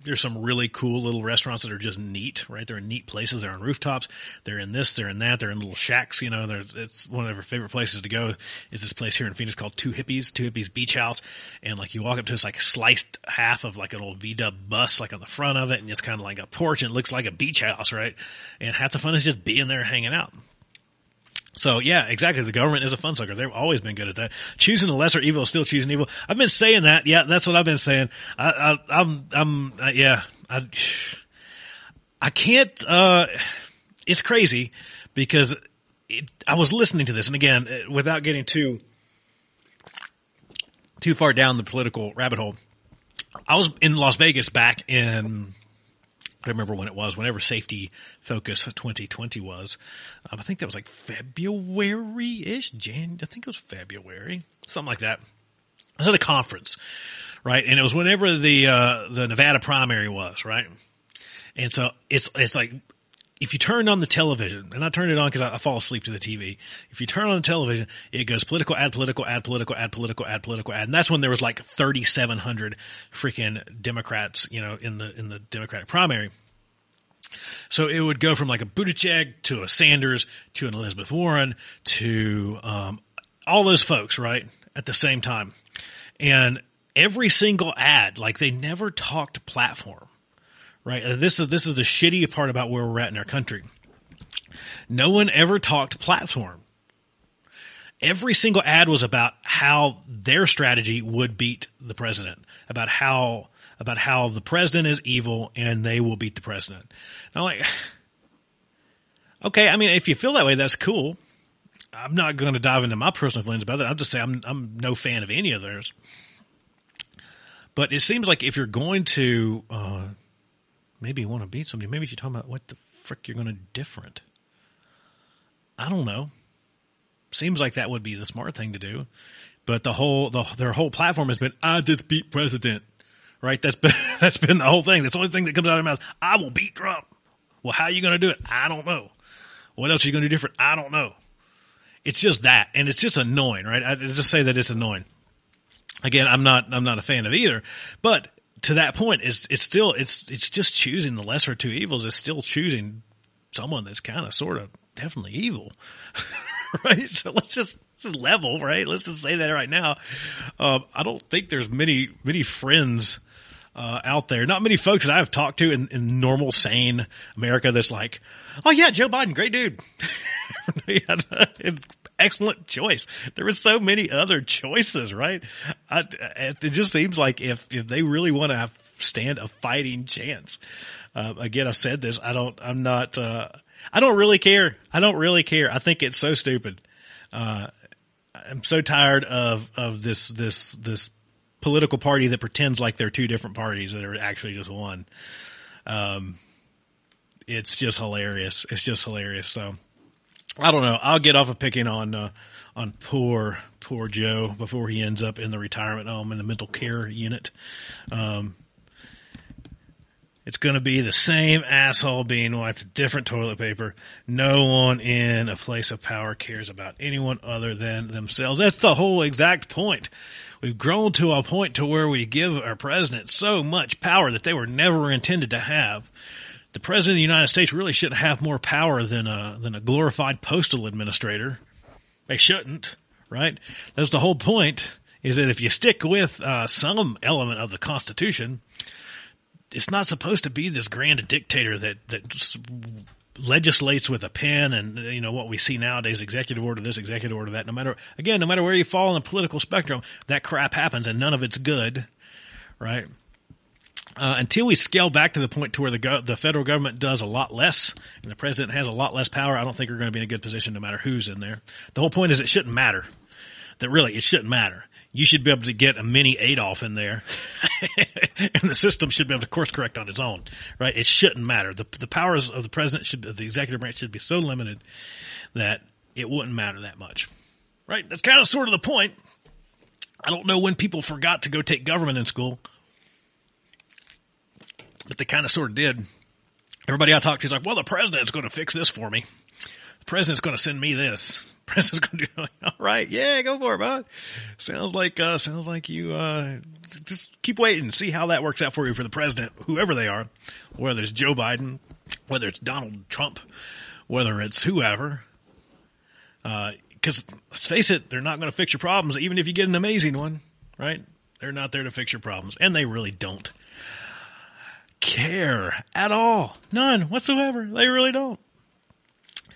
there's some really cool little restaurants that are just neat, right? They're in neat places. They're on rooftops. They're in this, they're in that. They're in little shacks, you know, there's, it's one of our favorite places to go is this place here in Phoenix called Two Hippies, Two Hippies Beach House. And like you walk up to it's like sliced half of like an old V-dub bus, like on the front of it. And it's kind of like a porch and it looks like a beach house, right? And half the fun is just being there hanging out. So yeah, exactly. The government is a fun sucker. They've always been good at that. Choosing the lesser evil is still choosing evil. I've been saying that. Yeah, that's what I've been saying. I, I, I'm, I'm, uh, yeah, I, I can't, uh, it's crazy because it, I was listening to this and again, uh, without getting too, too far down the political rabbit hole, I was in Las Vegas back in I remember when it was, whenever Safety Focus 2020 was. Um, I think that was like February-ish, Jan. I think it was February, something like that. I was at a conference, right? And it was whenever the uh, the Nevada primary was, right? And so it's it's like if you turn on the television, and I turn it on because I, I, fall asleep to the TV. If you turn on the television, it goes political, ad political, ad political, ad political, ad political, ad, and that's when there was like 3,700 freaking Democrats, you know, in the in the Democratic primary. So it would go from like a Buttigieg to a Sanders to an Elizabeth Warren to um, all those folks, right, at the same time, and every single ad, like they never talked platform right? Uh, this is this is the shitty part about where we're at in our country. No one ever talked platform. Every single ad was about how their strategy would beat the president, about how about how the president is evil and they will beat the president. And I'm like, okay, I mean, if you feel that way, that's cool. I'm not going to dive into my personal feelings about that. I'm just saying I'm I'm no fan of any of theirs. But it seems like if you're going to uh, maybe you want to beat somebody. Maybe you're talking about what the frick you're going to different. I don't know. Seems like that would be the smart thing to do. But the whole, the, their whole platform has been, I just beat president. Right? That's been, that's been the whole thing. That's the only thing that comes out of their mouth. I will beat Trump. Well, how are you going to do it? I don't know. What else are you going to do different? I don't know. It's just that. And it's just annoying, right? I just say that it's annoying. Again, I'm not, I'm not a fan of either, but to that point, it's it's still it's it's just choosing the lesser two evils. It's still choosing someone that's kind of sort of definitely evil, right? So let's just level, right? Let's just say that right now. Um, I don't think there's many many friends. Uh, out there, not many folks that I've talked to in, in normal, sane America that's like, oh yeah, Joe Biden, great dude. excellent choice. There were so many other choices, right? I, it just seems like if, if they really want to stand a fighting chance, uh, again, I've said this. I don't, I'm not, uh, I don't really care. I don't really care. I think it's so stupid. Uh, I'm so tired of, of this, this, this political party that pretends like they're two different parties that are actually just one. Um, it's just hilarious. It's just hilarious. So I don't know. I'll get off of picking on uh, on poor poor Joe before he ends up in the retirement home in the mental care unit. Um, it's going to be the same asshole being wiped with different toilet paper. No one in a place of power cares about anyone other than themselves. That's the whole exact point. We've grown to a point to where we give our president so much power that they were never intended to have the president of the United States really shouldn't have more power than a than a glorified postal administrator. They shouldn't, right? That's the whole point. Is that if you stick with uh, some element of the Constitution, it's not supposed to be this grand dictator that that legislates with a pen and you know what we see nowadays executive order this executive order that no matter again no matter where you fall on the political spectrum that crap happens and none of it's good right uh, until we scale back to the point to where the go- the federal government does a lot less and the president has a lot less power, I don't think we're going to be in a good position no matter who's in there. The whole point is it shouldn't matter. That really it shouldn't matter. You should be able to get a mini Adolf in there, and the system should be able to course correct on its own. Right? It shouldn't matter. the The powers of the president should, the executive branch should be so limited that it wouldn't matter that much Right? That's kind of sort of the point. I don't know when people forgot to go take government in school, but they kind of sort of did. Everybody I talked to is like, well, the president's going to fix this for me. The president's going to send me this. The president's going to do, all right. Yeah, go for it, bud. Sounds like, uh, sounds like you, uh, just keep waiting and see how that works out for you for the president, whoever they are, whether it's Joe Biden, whether it's Donald Trump, whether it's whoever. Uh, cause let's face it, they're not going to fix your problems, even if you get an amazing one, right? They're not there to fix your problems and they really don't care at all. None whatsoever. They really don't.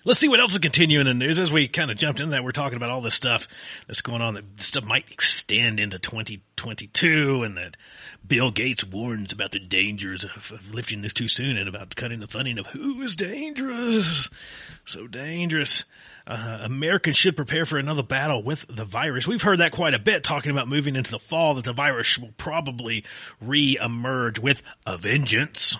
Let's see what else is continuing in the news as we kind of jumped in that. We're talking about all this stuff that's going on that stuff might extend into 2022 and that Bill Gates warns about the dangers of, of lifting this too soon and about cutting the funding of WHO is dangerous. So dangerous. Uh, Americans should prepare for another battle with the virus. We've heard that quite a bit talking about moving into the fall that the virus will probably re-emerge with a vengeance.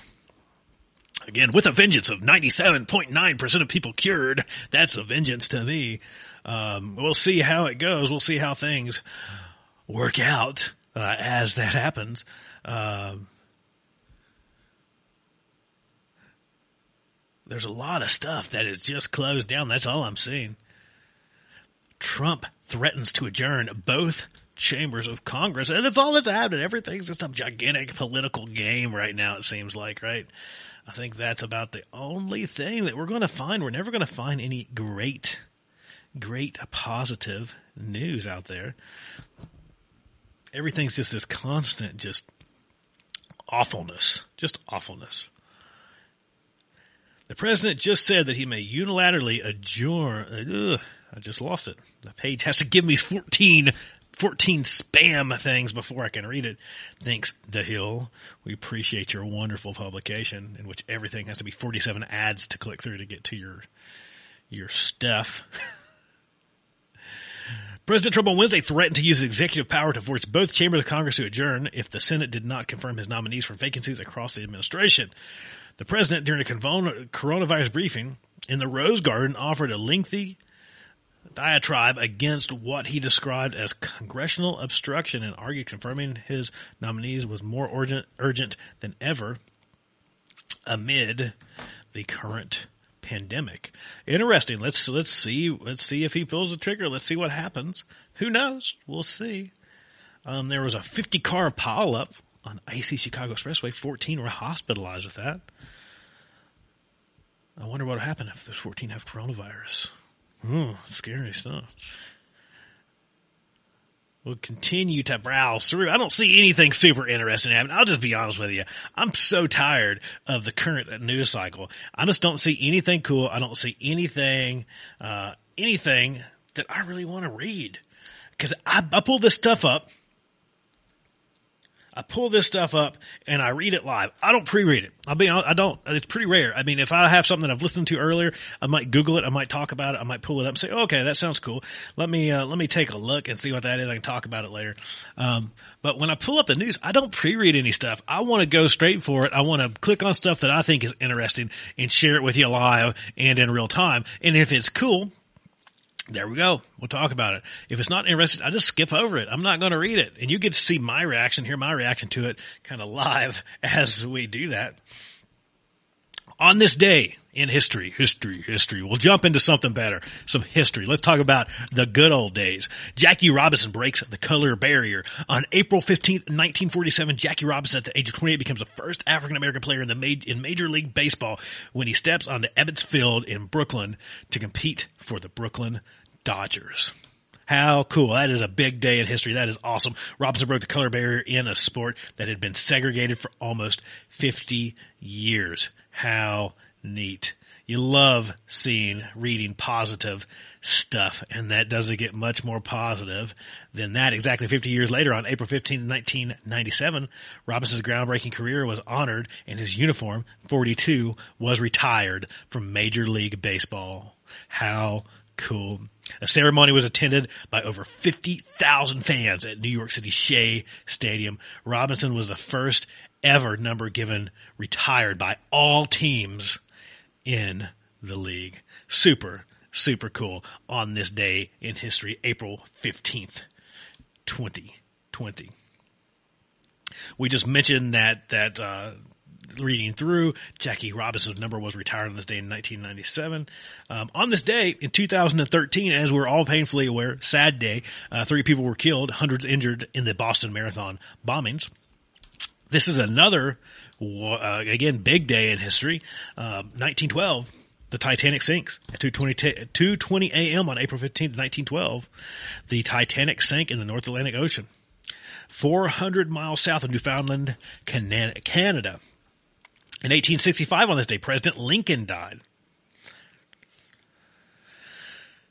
Again, with a vengeance of 97.9% of people cured. That's a vengeance to me. Um, we'll see how it goes. We'll see how things work out uh, as that happens. Um, there's a lot of stuff that is just closed down. That's all I'm seeing. Trump threatens to adjourn both chambers of Congress, and that's all that's happening. Everything's just a gigantic political game right now. It seems like, right? I think that's about the only thing that we're going to find. We're never going to find any great, great positive news out there. Everything's just this constant, just awfulness, just awfulness. The president just said that he may unilaterally adjourn. Ugh, I just lost it. The page has to give me 14 14 spam things before I can read it. Thanks, The Hill. We appreciate your wonderful publication in which everything has to be 47 ads to click through to get to your, your stuff. President Trump on Wednesday threatened to use executive power to force both chambers of Congress to adjourn if the Senate did not confirm his nominees for vacancies across the administration. The president, during a coronavirus briefing in the Rose Garden, offered a lengthy diatribe against what he described as congressional obstruction and argued confirming his nominees was more urgent, urgent than ever amid the current pandemic. Interesting. Let's let's see let's see if he pulls the trigger. Let's see what happens. Who knows? We'll see. Um, there was a 50 car pileup on icy Chicago Expressway. 14 were hospitalized with that. I wonder what would happen if those 14 have coronavirus. Oh, scary stuff. We'll continue to browse through. I don't see anything super interesting happening. I'll just be honest with you. I'm so tired of the current news cycle. I just don't see anything cool. I don't see anything, uh, anything that I really want to read. Cause I, I pull this stuff up I pull this stuff up and I read it live. I don't pre-read it. I'll be honest, I don't. It's pretty rare. I mean, if I have something I've listened to earlier, I might Google it. I might talk about it. I might pull it up and say, okay, that sounds cool. Let me, uh, let me take a look and see what that is. I can talk about it later. Um, but when I pull up the news, I don't pre-read any stuff. I want to go straight for it. I want to click on stuff that I think is interesting and share it with you live and in real time. And if it's cool, there we go. We'll talk about it. If it's not interesting, I just skip over it. I'm not going to read it. And you get to see my reaction, hear my reaction to it kind of live as we do that. On this day in history, history, history, we'll jump into something better, some history. Let's talk about the good old days. Jackie Robinson breaks the color barrier. On April 15th, 1947, Jackie Robinson at the age of 28 becomes the first African American player in the ma- in Major League Baseball when he steps onto Ebbets Field in Brooklyn to compete for the Brooklyn Dodgers. How cool. That is a big day in history. That is awesome. Robinson broke the color barrier in a sport that had been segregated for almost 50 years. How neat. You love seeing, reading positive stuff, and that doesn't get much more positive than that. Exactly 50 years later, on April 15, 1997, Robinson's groundbreaking career was honored, and his uniform, 42, was retired from Major League Baseball. How cool. A ceremony was attended by over 50,000 fans at New York City Shea Stadium. Robinson was the first ever number given retired by all teams in the league. Super, super cool on this day in history, April 15th, 2020. We just mentioned that, that, uh, reading through, Jackie Robinson's number was retired on this day in 1997. Um, on this day in 2013, as we're all painfully aware, sad day, uh, three people were killed, hundreds injured in the Boston Marathon bombings. This is another, uh, again, big day in history. Uh, 1912, the Titanic sinks at 2.20, 2.20 a.m. on April 15th, 1912. The Titanic sank in the North Atlantic Ocean. 400 miles south of Newfoundland, Canada. In 1865 on this day, President Lincoln died.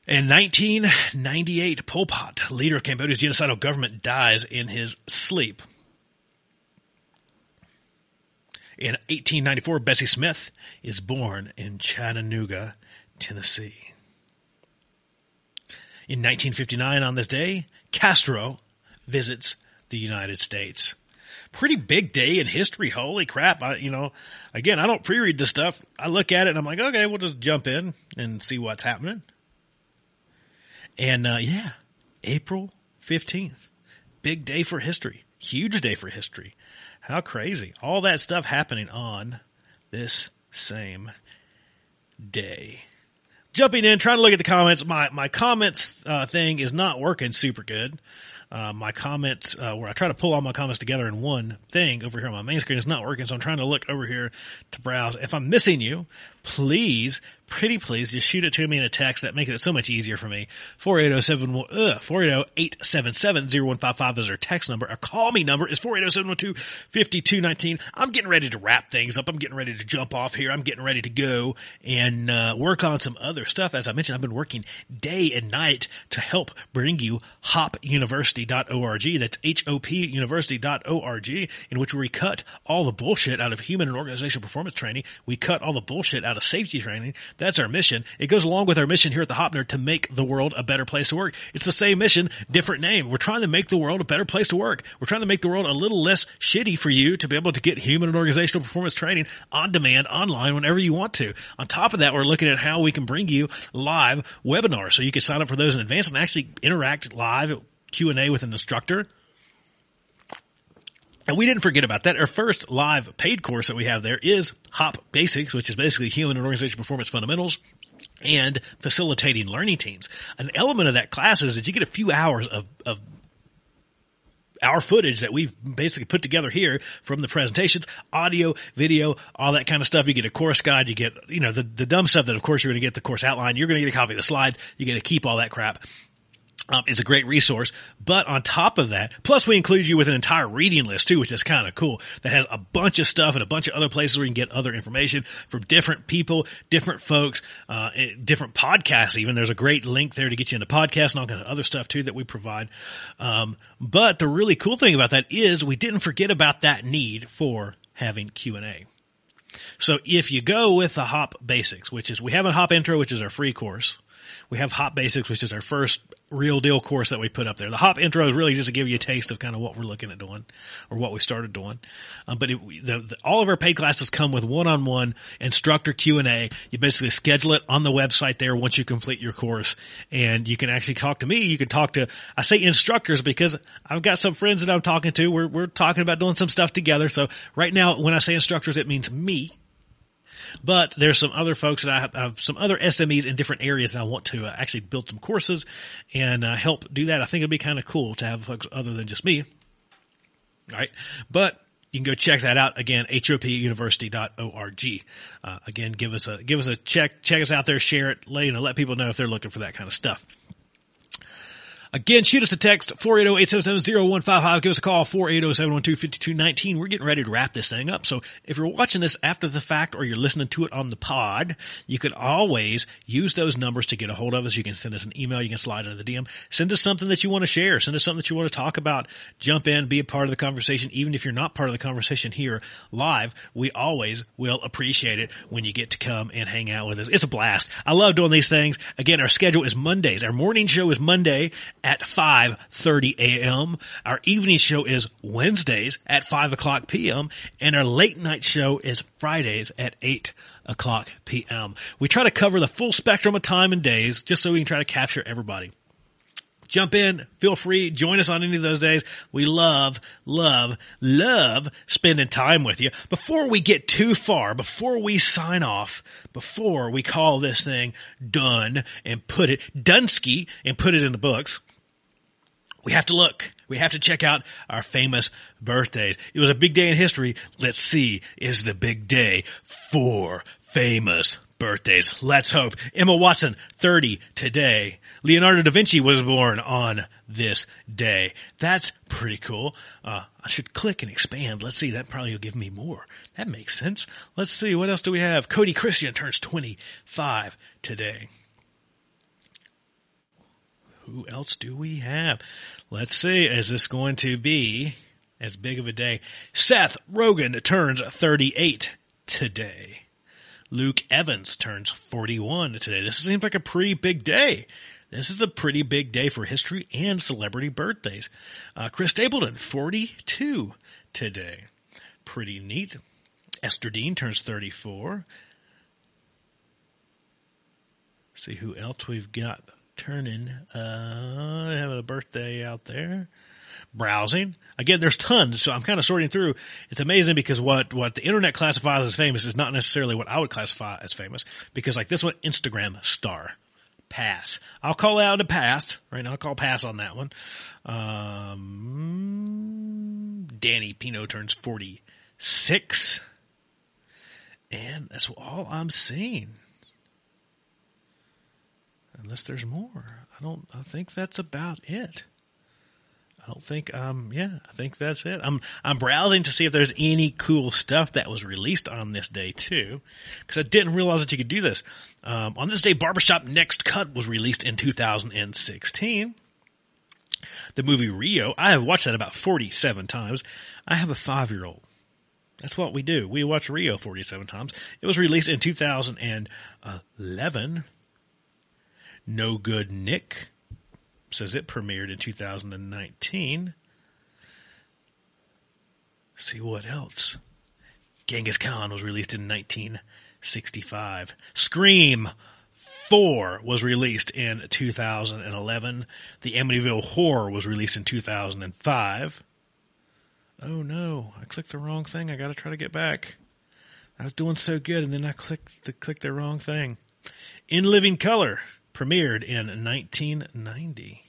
In 1998, Pol Pot, leader of Cambodia's genocidal government, dies in his sleep. In 1894, Bessie Smith is born in Chattanooga, Tennessee. In 1959, on this day, Castro visits the United States. Pretty big day in history. Holy crap. I, you know, again, I don't pre-read this stuff. I look at it and I'm like, okay, we'll just jump in and see what's happening. And, uh, yeah, April 15th. Big day for history. Huge day for history. How crazy. All that stuff happening on this same day. Jumping in, trying to look at the comments. My, my comments, uh, thing is not working super good. Uh, my comments, uh, where I try to pull all my comments together in one thing over here on my main screen is not working. So I'm trying to look over here to browse. If I'm missing you, please pretty please just shoot it to me in a text. That makes it so much easier for me. 480 uh, 480-877-0155 is our text number. Our call me number is 480-712-5219. I'm getting ready to wrap things up. I'm getting ready to jump off here. I'm getting ready to go and uh, work on some other stuff. As I mentioned, I've been working day and night to help bring you hopuniversity.org. That's H-O-P university.org in which we cut all the bullshit out of human and organizational performance training. We cut all the bullshit out of safety training that's our mission. It goes along with our mission here at the Hop Nerd to make the world a better place to work. It's the same mission, different name. We're trying to make the world a better place to work. We're trying to make the world a little less shitty for you to be able to get human and organizational performance training on demand online whenever you want to. On top of that, we're looking at how we can bring you live webinars so you can sign up for those in advance and actually interact live Q&A with an instructor and we didn't forget about that. Our first live paid course that we have there is HOP Basics, which is basically human and organization performance fundamentals and facilitating learning teams. An element of that class is that you get a few hours of, of our footage that we've basically put together here from the presentations, audio, video, all that kind of stuff. You get a course guide, you get, you know, the, the dumb stuff that of course you're going to get the course outline. You're going to get a copy of the slides. You get to keep all that crap. Um, it's a great resource. But on top of that, plus we include you with an entire reading list too, which is kind of cool. That has a bunch of stuff and a bunch of other places where you can get other information from different people, different folks, uh, eh, different podcasts even. There's a great link there to get you into podcasts and all kind of other stuff too that we provide. Um, but the really cool thing about that is we didn't forget about that need for having Q&A. So if you go with the Hop Basics, which is, we have a Hop Intro, which is our free course. We have Hop Basics, which is our first real deal course that we put up there. The Hop intro is really just to give you a taste of kind of what we're looking at doing or what we started doing. Um, but it, the, the, all of our paid classes come with one-on-one instructor Q&A. You basically schedule it on the website there once you complete your course and you can actually talk to me. You can talk to, I say instructors because I've got some friends that I'm talking to. We're, we're talking about doing some stuff together. So right now, when I say instructors, it means me but there's some other folks that I have, I have some other SMEs in different areas that I want to uh, actually build some courses and uh, help do that. I think it'd be kind of cool to have folks other than just me. All right. But you can go check that out again, hopuniversity.org. Uh, again, give us a, give us a check, check us out there, share it, let, you know, let people know if they're looking for that kind of stuff. Again, shoot us a text, 480-877-0155. Give us a call, 480-712-5219. We're getting ready to wrap this thing up. So if you're watching this after the fact or you're listening to it on the pod, you could always use those numbers to get a hold of us. You can send us an email. You can slide into the DM. Send us something that you want to share. Send us something that you want to talk about. Jump in, be a part of the conversation. Even if you're not part of the conversation here live, we always will appreciate it when you get to come and hang out with us. It's a blast. I love doing these things. Again, our schedule is Mondays. Our morning show is Monday at 5.30 a.m. Our evening show is Wednesdays at 5 o'clock p.m. And our late night show is Fridays at 8 o'clock p.m. We try to cover the full spectrum of time and days just so we can try to capture everybody jump in, feel free, join us on any of those days. We love, love, love spending time with you. Before we get too far, before we sign off, before we call this thing done and put it, Dunsky and put it in the books, we have to look. We have to check out our famous birthdays. It was a big day in history. Let's see, is the big day for famous birthdays. Let's hope. Emma Watson, 30 today. Leonardo da Vinci was born on this day. That's pretty cool. Uh, I should click and expand. Let's see. That probably will give me more. That makes sense. Let's see. What else do we have? Cody Christian turns 25 today. Who else do we have? Let's see. Is this going to be as big of a day? Seth Rogen turns 38 today. Luke Evans turns 41 today. This seems like a pretty big day. This is a pretty big day for history and celebrity birthdays. Uh, Chris Stapleton, 42 today. Pretty neat. Ester Dean turns 34. See who else we've got turning. Uh, having a birthday out there browsing. Again, there's tons, so I'm kind of sorting through. It's amazing because what, what the internet classifies as famous is not necessarily what I would classify as famous. Because like this one, Instagram star. Pass. I'll call out a pass, right? Now I'll call pass on that one. Um, Danny Pino turns 46. And that's all I'm seeing. Unless there's more. I don't, I think that's about it. I don't think, um, yeah, I think that's it. I'm, I'm browsing to see if there's any cool stuff that was released on this day too. Cause I didn't realize that you could do this. Um, on this day, Barbershop Next Cut was released in 2016. The movie Rio, I have watched that about 47 times. I have a five year old. That's what we do. We watch Rio 47 times. It was released in 2011. No Good Nick says it premiered in 2019. see what else. Genghis Khan was released in 1965. Scream 4 was released in 2011. The Amityville Horror was released in 2005. Oh no, I clicked the wrong thing. I got to try to get back. I was doing so good and then I clicked the clicked the wrong thing. In Living Color premiered in 1990.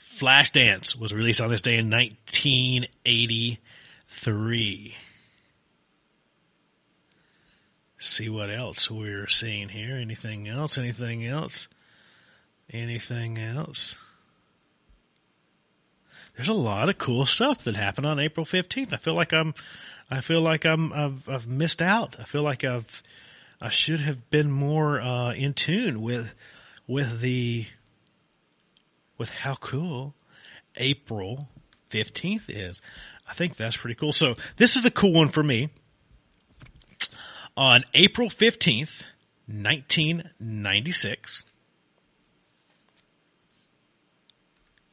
Flashdance was released on this day in 1983. See what else we're seeing here. Anything else? Anything else? Anything else? There's a lot of cool stuff that happened on April 15th. I feel like I'm, I feel like I'm, I've, I've missed out. I feel like I've, I should have been more, uh, in tune with, with the, with how cool April 15th is. I think that's pretty cool. So this is a cool one for me. On April 15th, 1996,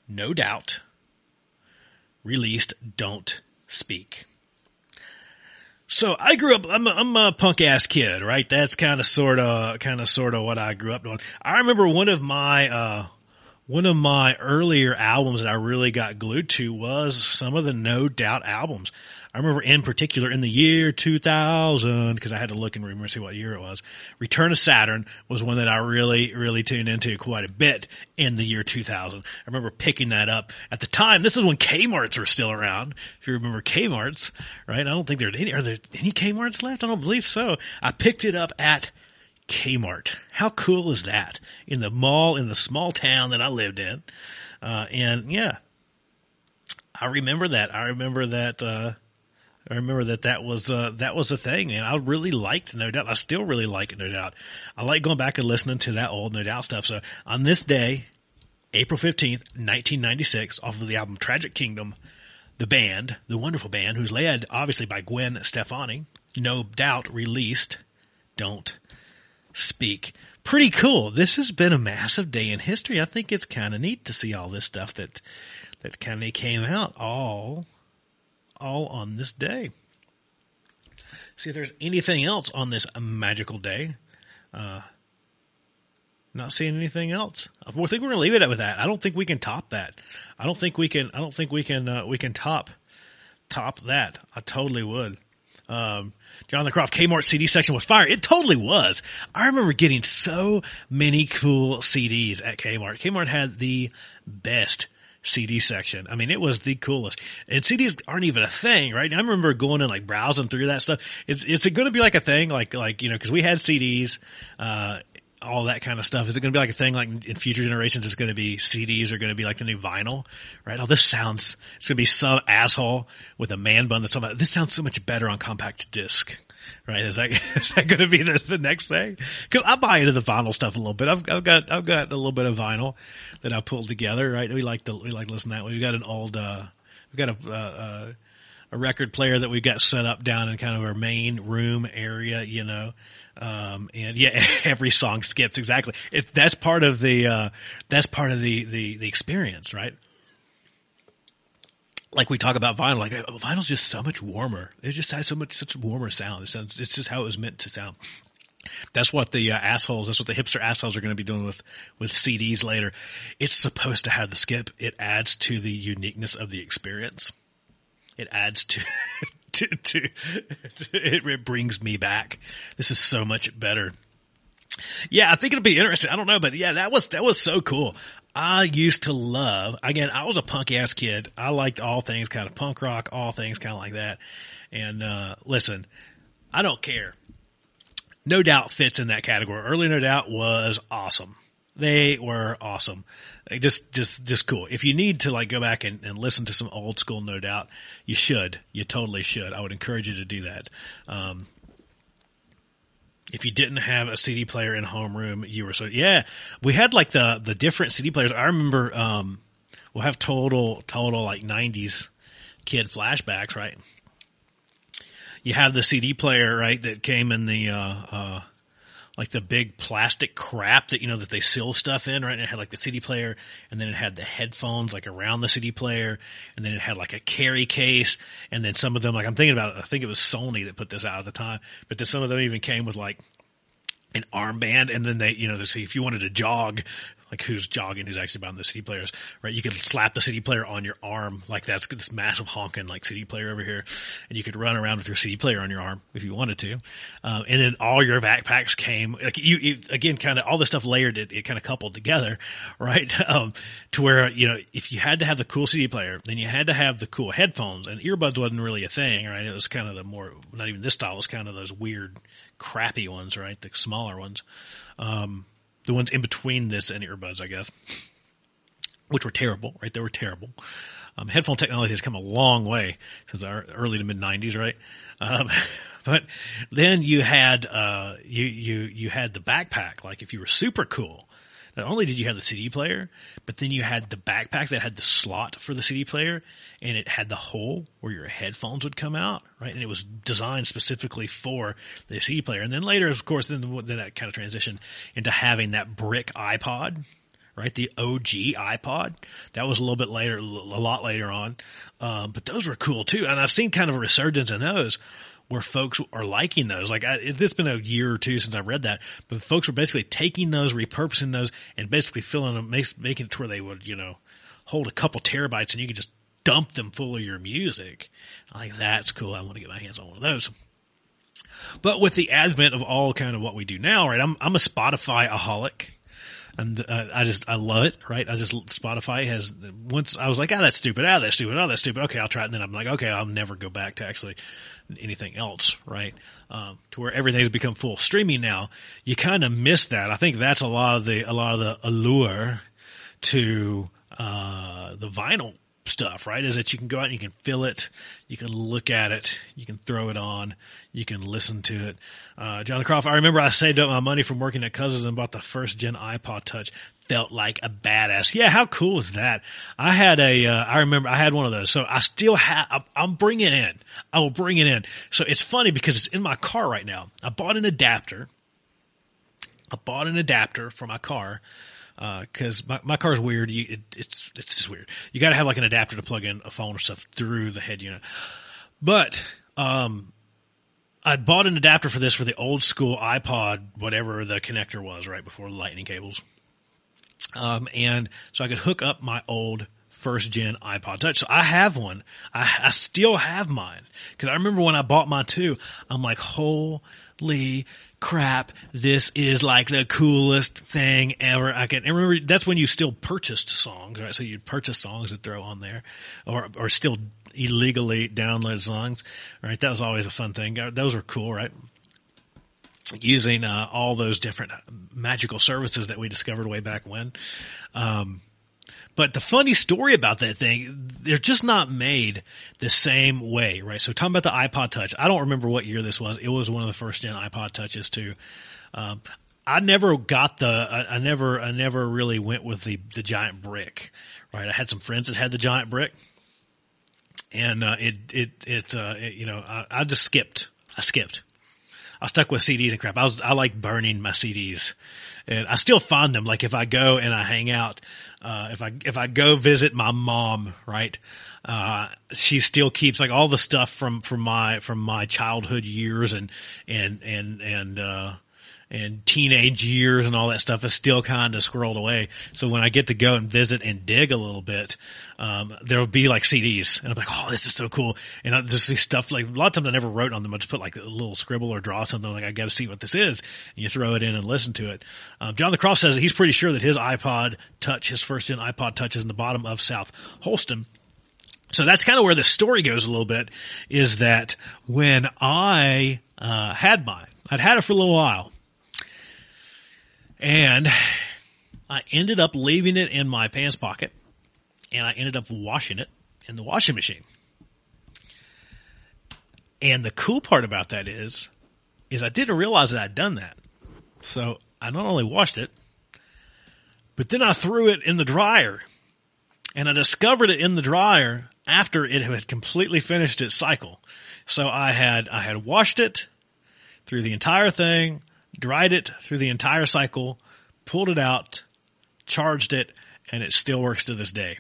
No Doubt released Don't Speak. So I grew up, I'm a, I'm a punk ass kid, right? That's kind of sort of, kind of sort of what I grew up doing. I remember one of my, uh, one of my earlier albums that I really got glued to was some of the No Doubt albums. I remember in particular in the year 2000, because I had to look and remember see what year it was. Return of Saturn was one that I really, really tuned into quite a bit in the year 2000. I remember picking that up at the time. This is when Kmart's were still around. If you remember Kmart's, right? I don't think there's any, are there any Kmart's left? I don't believe so. I picked it up at Kmart. How cool is that? In the mall in the small town that I lived in. Uh, and yeah, I remember that. I remember that, uh, I remember that that was, uh, that was a thing and I really liked No Doubt. I still really like it, No Doubt. I like going back and listening to that old No Doubt stuff. So on this day, April 15th, 1996, off of the album Tragic Kingdom, the band, the wonderful band, who's led obviously by Gwen Stefani, no doubt released Don't speak. Pretty cool. This has been a massive day in history. I think it's kind of neat to see all this stuff that that kind of came out all all on this day. See if there's anything else on this magical day. Uh, not seeing anything else. I think we're going to leave it with that. I don't think we can top that. I don't think we can. I don't think we can. Uh, we can top top that. I totally would. Um, Jonathan Croft Kmart CD section was fire. It totally was. I remember getting so many cool CDs at Kmart. Kmart had the best CD section. I mean, it was the coolest. And CDs aren't even a thing, right? I remember going and like browsing through that stuff. Is it's it going to be like a thing, like like you know, because we had CDs, uh, all that kind of stuff. Is it going to be like a thing like in future generations? It's going to be CDs are going to be like the new vinyl, right? Oh, this sounds. It's going to be some asshole with a man bun that's talking about. This sounds so much better on compact disc right? Is that is that going to be the, the next thing? Because I buy into the vinyl stuff a little bit. I've, I've got I've got a little bit of vinyl that I pulled together. Right, we like to we like to listen to that. We've got an old uh, we've got a uh, a record player that we've got set up down in kind of our main room area, you know. Um, and yeah, every song skips exactly. It, that's part of the, uh, that's part of the, the, the experience, right? Like we talk about vinyl, like oh, vinyl's just so much warmer. It just has so much such warmer sound. It sounds, it's just how it was meant to sound. That's what the uh, assholes, that's what the hipster assholes are going to be doing with, with CDs later. It's supposed to have the skip. It adds to the uniqueness of the experience. It adds to, to, to, to it, it brings me back. This is so much better. Yeah, I think it'll be interesting. I don't know, but yeah, that was, that was so cool. I used to love, again, I was a punk ass kid. I liked all things kind of punk rock, all things kind of like that. And, uh, listen, I don't care. No Doubt fits in that category. Early No Doubt was awesome. They were awesome. Just, just, just cool. If you need to like go back and, and listen to some old school No Doubt, you should. You totally should. I would encourage you to do that. Um, if you didn't have a CD player in homeroom, you were so yeah. We had like the the different CD players. I remember um, we'll have total total like '90s kid flashbacks, right? You have the CD player, right, that came in the uh, uh, like the big plastic crap that you know that they seal stuff in, right? And it had like the CD player, and then it had the headphones like around the CD player, and then it had like a carry case, and then some of them, like I'm thinking about, I think it was Sony that put this out at the time, but then some of them even came with like an armband, and then they, you know, if you wanted to jog, like who's jogging, who's actually buying the CD players, right? You could slap the CD player on your arm, like that's this massive honking like CD player over here, and you could run around with your CD player on your arm if you wanted to. Um, and then all your backpacks came, like you, you again, kind of all the stuff layered, it, it kind of coupled together, right? Um, to where, you know, if you had to have the cool CD player, then you had to have the cool headphones and earbuds wasn't really a thing, right? It was kind of the more, not even this style, it was kind of those weird, crappy ones, right? The smaller ones. Um, the ones in between this and earbuds, I guess, which were terrible, right? They were terrible. Um, headphone technology has come a long way since our early to mid '90s, right? Um, but then you had uh, you you you had the backpack. Like if you were super cool, not only did you have the CD player, but then you had the backpacks that had the slot for the CD player and it had the hole where your headphones would come out, right? And it was designed specifically for the CD player. And then later, of course, then, then that kind of transitioned into having that brick iPod, right? The OG iPod. That was a little bit later, a lot later on. Um, but those were cool too. And I've seen kind of a resurgence in those where folks are liking those. Like I, it's been a year or two since I read that, but folks were basically taking those, repurposing those, and basically filling them, making it to where they would, you know, hold a couple terabytes, and you could just dump them full of your music. Think that's cool. I want to get my hands on one of those. But with the advent of all kind of what we do now, right? I'm I'm a Spotify aholic and uh, I just I love it. Right, I just Spotify has once I was like, oh, that's stupid, oh, that's stupid, oh, that's stupid. Okay, I'll try it. And then I'm like, okay, I'll never go back to actually anything else. Right, um, to where everything's become full streaming now. You kind of miss that. I think that's a lot of the a lot of the allure to uh, the vinyl stuff, right? Is that you can go out and you can feel it, you can look at it, you can throw it on, you can listen to it. Uh, John Croft, I remember I saved up my money from working at Cousins and bought the first gen iPod Touch. Felt like a badass. Yeah, how cool is that? I had a, uh, I remember I had one of those. So I still have, I'm bringing it in. I will bring it in. So it's funny because it's in my car right now. I bought an adapter I bought an adapter for my car because uh, my my is weird. You, it, it's it's just weird. You got to have like an adapter to plug in a phone or stuff through the head unit. But um, I bought an adapter for this for the old school iPod, whatever the connector was, right before lightning cables. Um, and so I could hook up my old first gen iPod Touch. So I have one. I, I still have mine because I remember when I bought mine too. I'm like, holy crap, this is like the coolest thing ever. I can and remember that's when you still purchased songs, right? So you'd purchase songs to throw on there or, or still illegally download songs, right? That was always a fun thing. Those were cool, right? Using, uh, all those different magical services that we discovered way back when. Um, but the funny story about that thing, they're just not made the same way, right? So talking about the iPod Touch, I don't remember what year this was. It was one of the first gen iPod Touches too. Um, I never got the, I, I, never, I never really went with the, the giant brick, right? I had some friends that had the giant brick and, uh, it, it, it, uh, it, you know, I, I just skipped. I skipped. I stuck with CDs and crap. I was, I like burning my CDs and I still find them. Like if I go and I hang out, uh, if I, if I go visit my mom, right, uh, she still keeps like all the stuff from, from my, from my childhood years and, and, and, and, uh, and teenage years and all that stuff is still kind of squirreled away. So when I get to go and visit and dig a little bit, um, there'll be like CDs and I'm like, oh, this is so cool. And I just see stuff like a lot of times I never wrote on them. I just put like a little scribble or draw something like I got to see what this is. And you throw it in and listen to it. Um, Jonathan Croft says that he's pretty sure that his iPod Touch, his first gen iPod Touch is in the bottom of South Holston. So that's kind of where the story goes a little bit is that when I, uh, had mine, I'd had it for a little while and I ended up leaving it in my pants pocket and I ended up washing it in the washing machine. And the cool part about that is, is I didn't realize that I'd done that. So I not only washed it, but then I threw it in the dryer and I discovered it in the dryer after it had completely finished its cycle. So I had, I had washed it through the entire thing dried it through the entire cycle, pulled it out, charged it, and it still works to this day.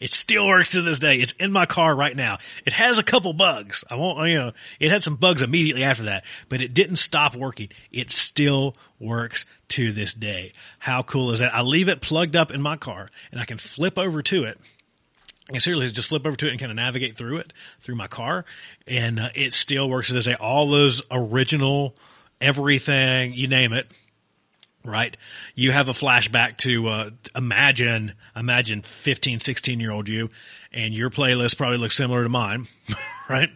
It still works to this day. It's in my car right now. It has a couple bugs. I won't, you know, it had some bugs immediately after that, but it didn't stop working. It still works to this day. How cool is that? I leave it plugged up in my car and I can flip over to it. Can seriously just flip over to it and kind of navigate through it, through my car. And uh, it still works to this day. All those original, everything, you name it, right? You have a flashback to, uh, imagine, imagine 15, 16 year old you and your playlist probably looks similar to mine, right?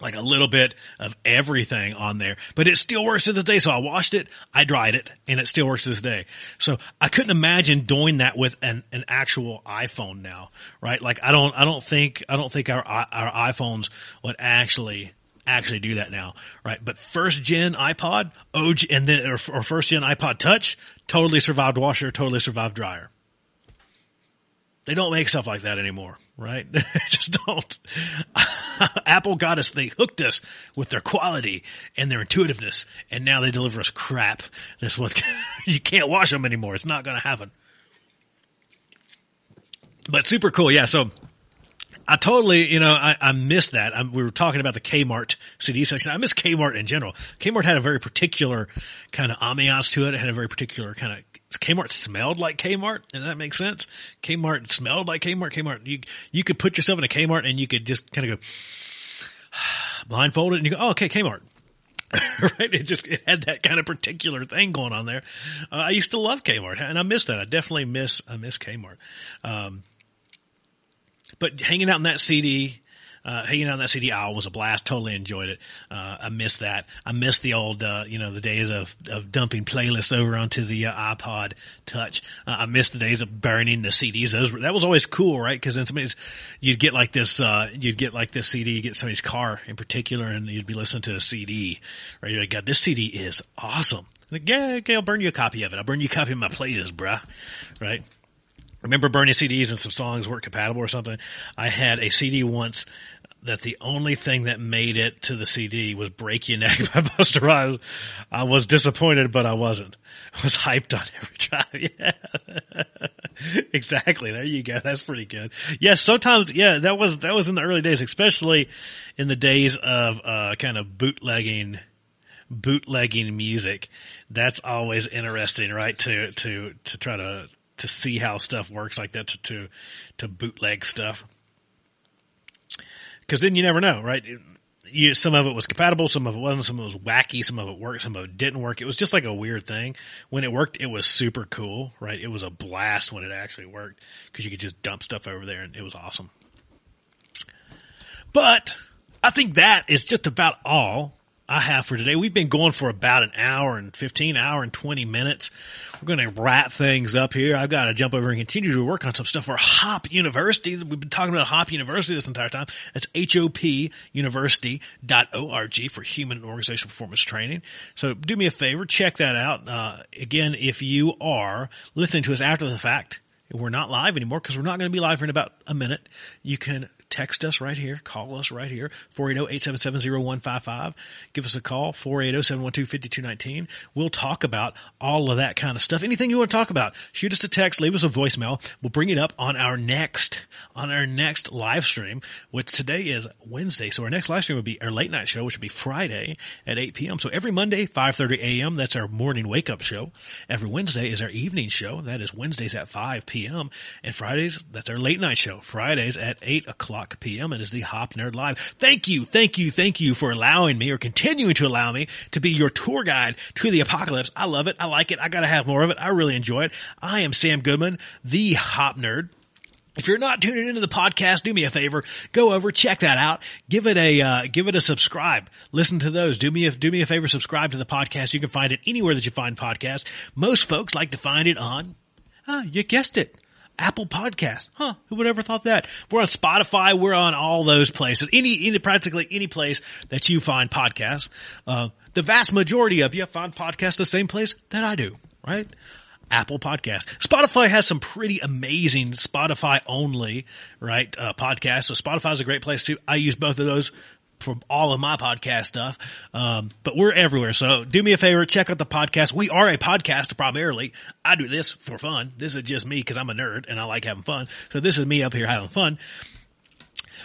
Like a little bit of everything on there, but it still works to this day. So I washed it, I dried it, and it still works to this day. So I couldn't imagine doing that with an, an actual iPhone now, right? Like I don't, I don't think, I don't think our, our iPhones would actually actually do that now, right? But first gen iPod, OG, and then or, or first gen iPod Touch, totally survived washer, totally survived dryer. They don't make stuff like that anymore, right? just don't. Apple got us, they hooked us with their quality and their intuitiveness, and now they deliver us crap. That's what you can't wash them anymore. It's not going to happen. But super cool, yeah. So I totally, you know, I, I missed that. I, we were talking about the Kmart CD section. I miss Kmart in general. Kmart had a very particular kind of ambiance to it. It had a very particular kind of, Kmart smelled like Kmart. Does that make sense? Kmart smelled like Kmart. Kmart, you, you could put yourself in a Kmart and you could just kind of go blindfolded and you go, oh, okay, Kmart. right? It just, it had that kind of particular thing going on there. Uh, I used to love Kmart and I miss that. I definitely miss, I miss Kmart. Um, but hanging out in that CD, uh, hanging out in that CD aisle was a blast. Totally enjoyed it. Uh, I miss that. I miss the old, uh, you know, the days of, of dumping playlists over onto the uh, iPod Touch. Uh, I miss the days of burning the CDs. Those were, that was always cool, right? Because then somebody's, you'd get like this, uh, you'd get like this CD, you get somebody's car in particular, and you'd be listening to a CD, right? You're like, God, this CD is awesome. Like, yeah, okay, I'll burn you a copy of it. I'll burn you a copy of my playlist, bruh. Right? Remember burning CDs and some songs weren't compatible or something. I had a CD once that the only thing that made it to the CD was "Break Your Neck" by Busta Rhymes. I was disappointed, but I wasn't. I was hyped on every drive. Yeah, exactly. There you go. That's pretty good. Yes, sometimes. Yeah, that was that was in the early days, especially in the days of uh, kind of bootlegging bootlegging music. That's always interesting, right? To to to try to to see how stuff works like that to to, to bootleg stuff because then you never know, right? You, some of it was compatible, some of it wasn't, some of it was wacky, some of it worked, some of it didn't work. It was just like a weird thing. When it worked, it was super cool, right? It was a blast when it actually worked because you could just dump stuff over there and it was awesome. But I think that is just about all I have for today. We've been going for about an hour and 15, hour and 20 minutes. We're going to wrap things up here. I've got to jump over and continue to work on some stuff for Hop University. We've been talking about Hop University this entire time. That's hopuniversity.org for human and organizational performance training. So do me a favor, check that out. Uh, again, if you are listening to us after the fact, we're not live anymore because we're not going to be live for in about a minute. You can text us right here, call us right here, 480-877-0155. Give us a call, 480-712-5219. We'll talk about all of that kind of stuff. Anything you want to talk about, shoot us a text, leave us a voicemail. We'll bring it up on our next, on our next live stream, which today is Wednesday. So our next live stream would be our late night show, which would be Friday at 8 p.m. So every Monday, 5.30 a.m., that's our morning wake up show. Every Wednesday is our evening show. That is Wednesdays at 5 p.m. And Fridays, that's our late night show. Fridays at 8 o'clock o'clock p.m. Is the Hop Nerd Live. Thank you, thank you, thank you for allowing me or continuing to allow me to be your tour guide to the apocalypse. I love it. I like it. I gotta have more of it. I really enjoy it. I am Sam Goodman, the Hop Nerd. If you're not tuning into the podcast, do me a favor, go over, check that out, give it a uh, give it a subscribe, listen to those. Do me a do me a favor, subscribe to the podcast. You can find it anywhere that you find podcasts. Most folks like to find it on, ah, you guessed it, Apple Podcast. Huh? Who would ever thought that? We're on Spotify. We're on all those places. Any, any practically any place that you find podcasts. Uh, the vast majority of you find podcasts the same place that I do, right? Apple Podcast. Spotify has some pretty amazing Spotify only, right? Uh, podcasts. So Spotify is a great place too. I use both of those for all of my podcast stuff. Um, but we're everywhere. So do me a favor, check out the podcast. We are a podcast primarily. I do this for fun. This is just me because I'm a nerd and I like having fun. So this is me up here having fun.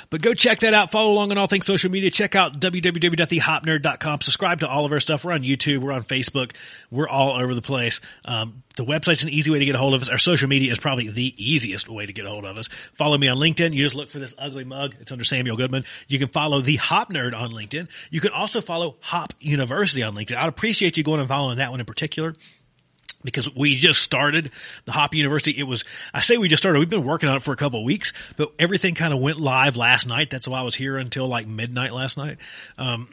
But go check that out. Follow along on all things social media. Check out www.thehopnerd.com. Subscribe to all of our stuff. We're on YouTube. We're on Facebook. We're all over the place. Um, the website's an easy way to get a hold of us. Our social media is probably the easiest way to get a hold of us. Follow me on LinkedIn. You just look for this ugly mug. It's under Samuel Goodman. You can follow the Hop Nerd on LinkedIn. You can also follow Hop University on LinkedIn. I'd appreciate you going and following that one in particular because we just started the Hop University. It was, I say we just started. We've been working on it for a couple of weeks, but everything kind of went live last night. That's why I was here until like midnight last night. Um,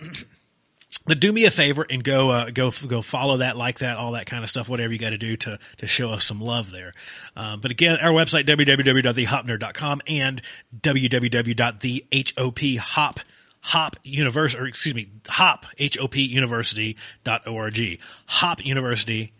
but do me a favor and go, uh, go, go follow that, like that, all that kind of stuff, whatever you got to do to, to show us some love there. Um, but again, our website, www.thehopnerd.com and www.thehophop Hop hop University, or excuse me, Hop, H-O-P University.org. Hop University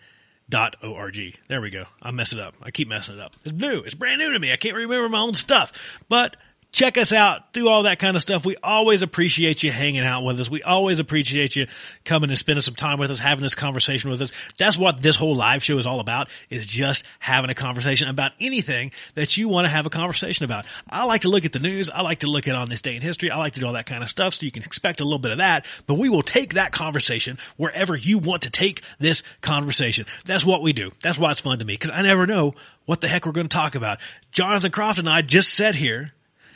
dot org. There we go. I mess it up. I keep messing it up. It's new. It's brand new to me. I can't remember my own stuff, but check us out, do all that kind of stuff. We always appreciate you hanging out with us. We always appreciate you coming and spending some time with us, having this conversation with us. That's what this whole live show is all about, is just having a conversation about anything that you want to have a conversation about. I like to look at the news. I like to look at on this day in history. I like to do all that kind of stuff. So you can expect a little bit of that, but we will take that conversation wherever you want to take this conversation. That's what we do. That's why it's fun to me because I never know what the heck we're going to talk about. Jonathan Croft and I just sat here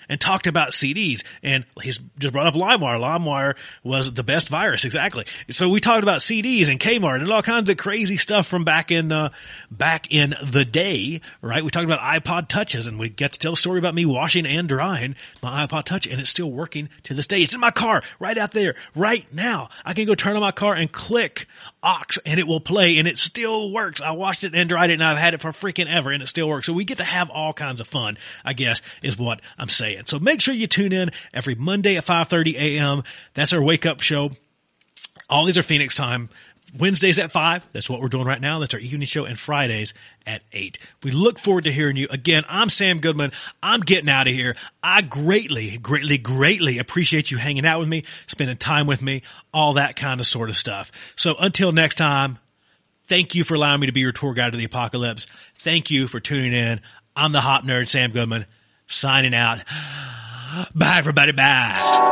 and talked about CDs. And he's just brought up LimeWire. LimeWire was the best virus, exactly. So we talked about CDs and Kmart and all kinds of crazy stuff from back in, uh, back in the day, right? We talked about iPod touches and we get to tell a story about me washing and drying my iPod touch and it's still working to this day. It's in my car right out there right now. I can go turn on my car and click aux and it will play and it still works. I washed it and dried it and I've had it for freaking ever and it still works. So we get to have all kinds of fun, I guess, is what I'm saying. So make sure you tune in every Monday at 5.30 a.m. That's our wake up show. All these are Phoenix time. Wednesdays at five. That's what we're doing right now. That's our evening show and Fridays at eight. We look forward to hearing you again. I'm Sam Goodman. I'm getting out of here. I greatly, greatly, greatly appreciate you hanging out with me, spending time with me, all that kind of sort of stuff. So until next time, thank you for allowing me to be your tour guide to the apocalypse. Thank you for tuning in. I'm the hop nerd, Sam Goodman, signing out. Bye everybody. Bye.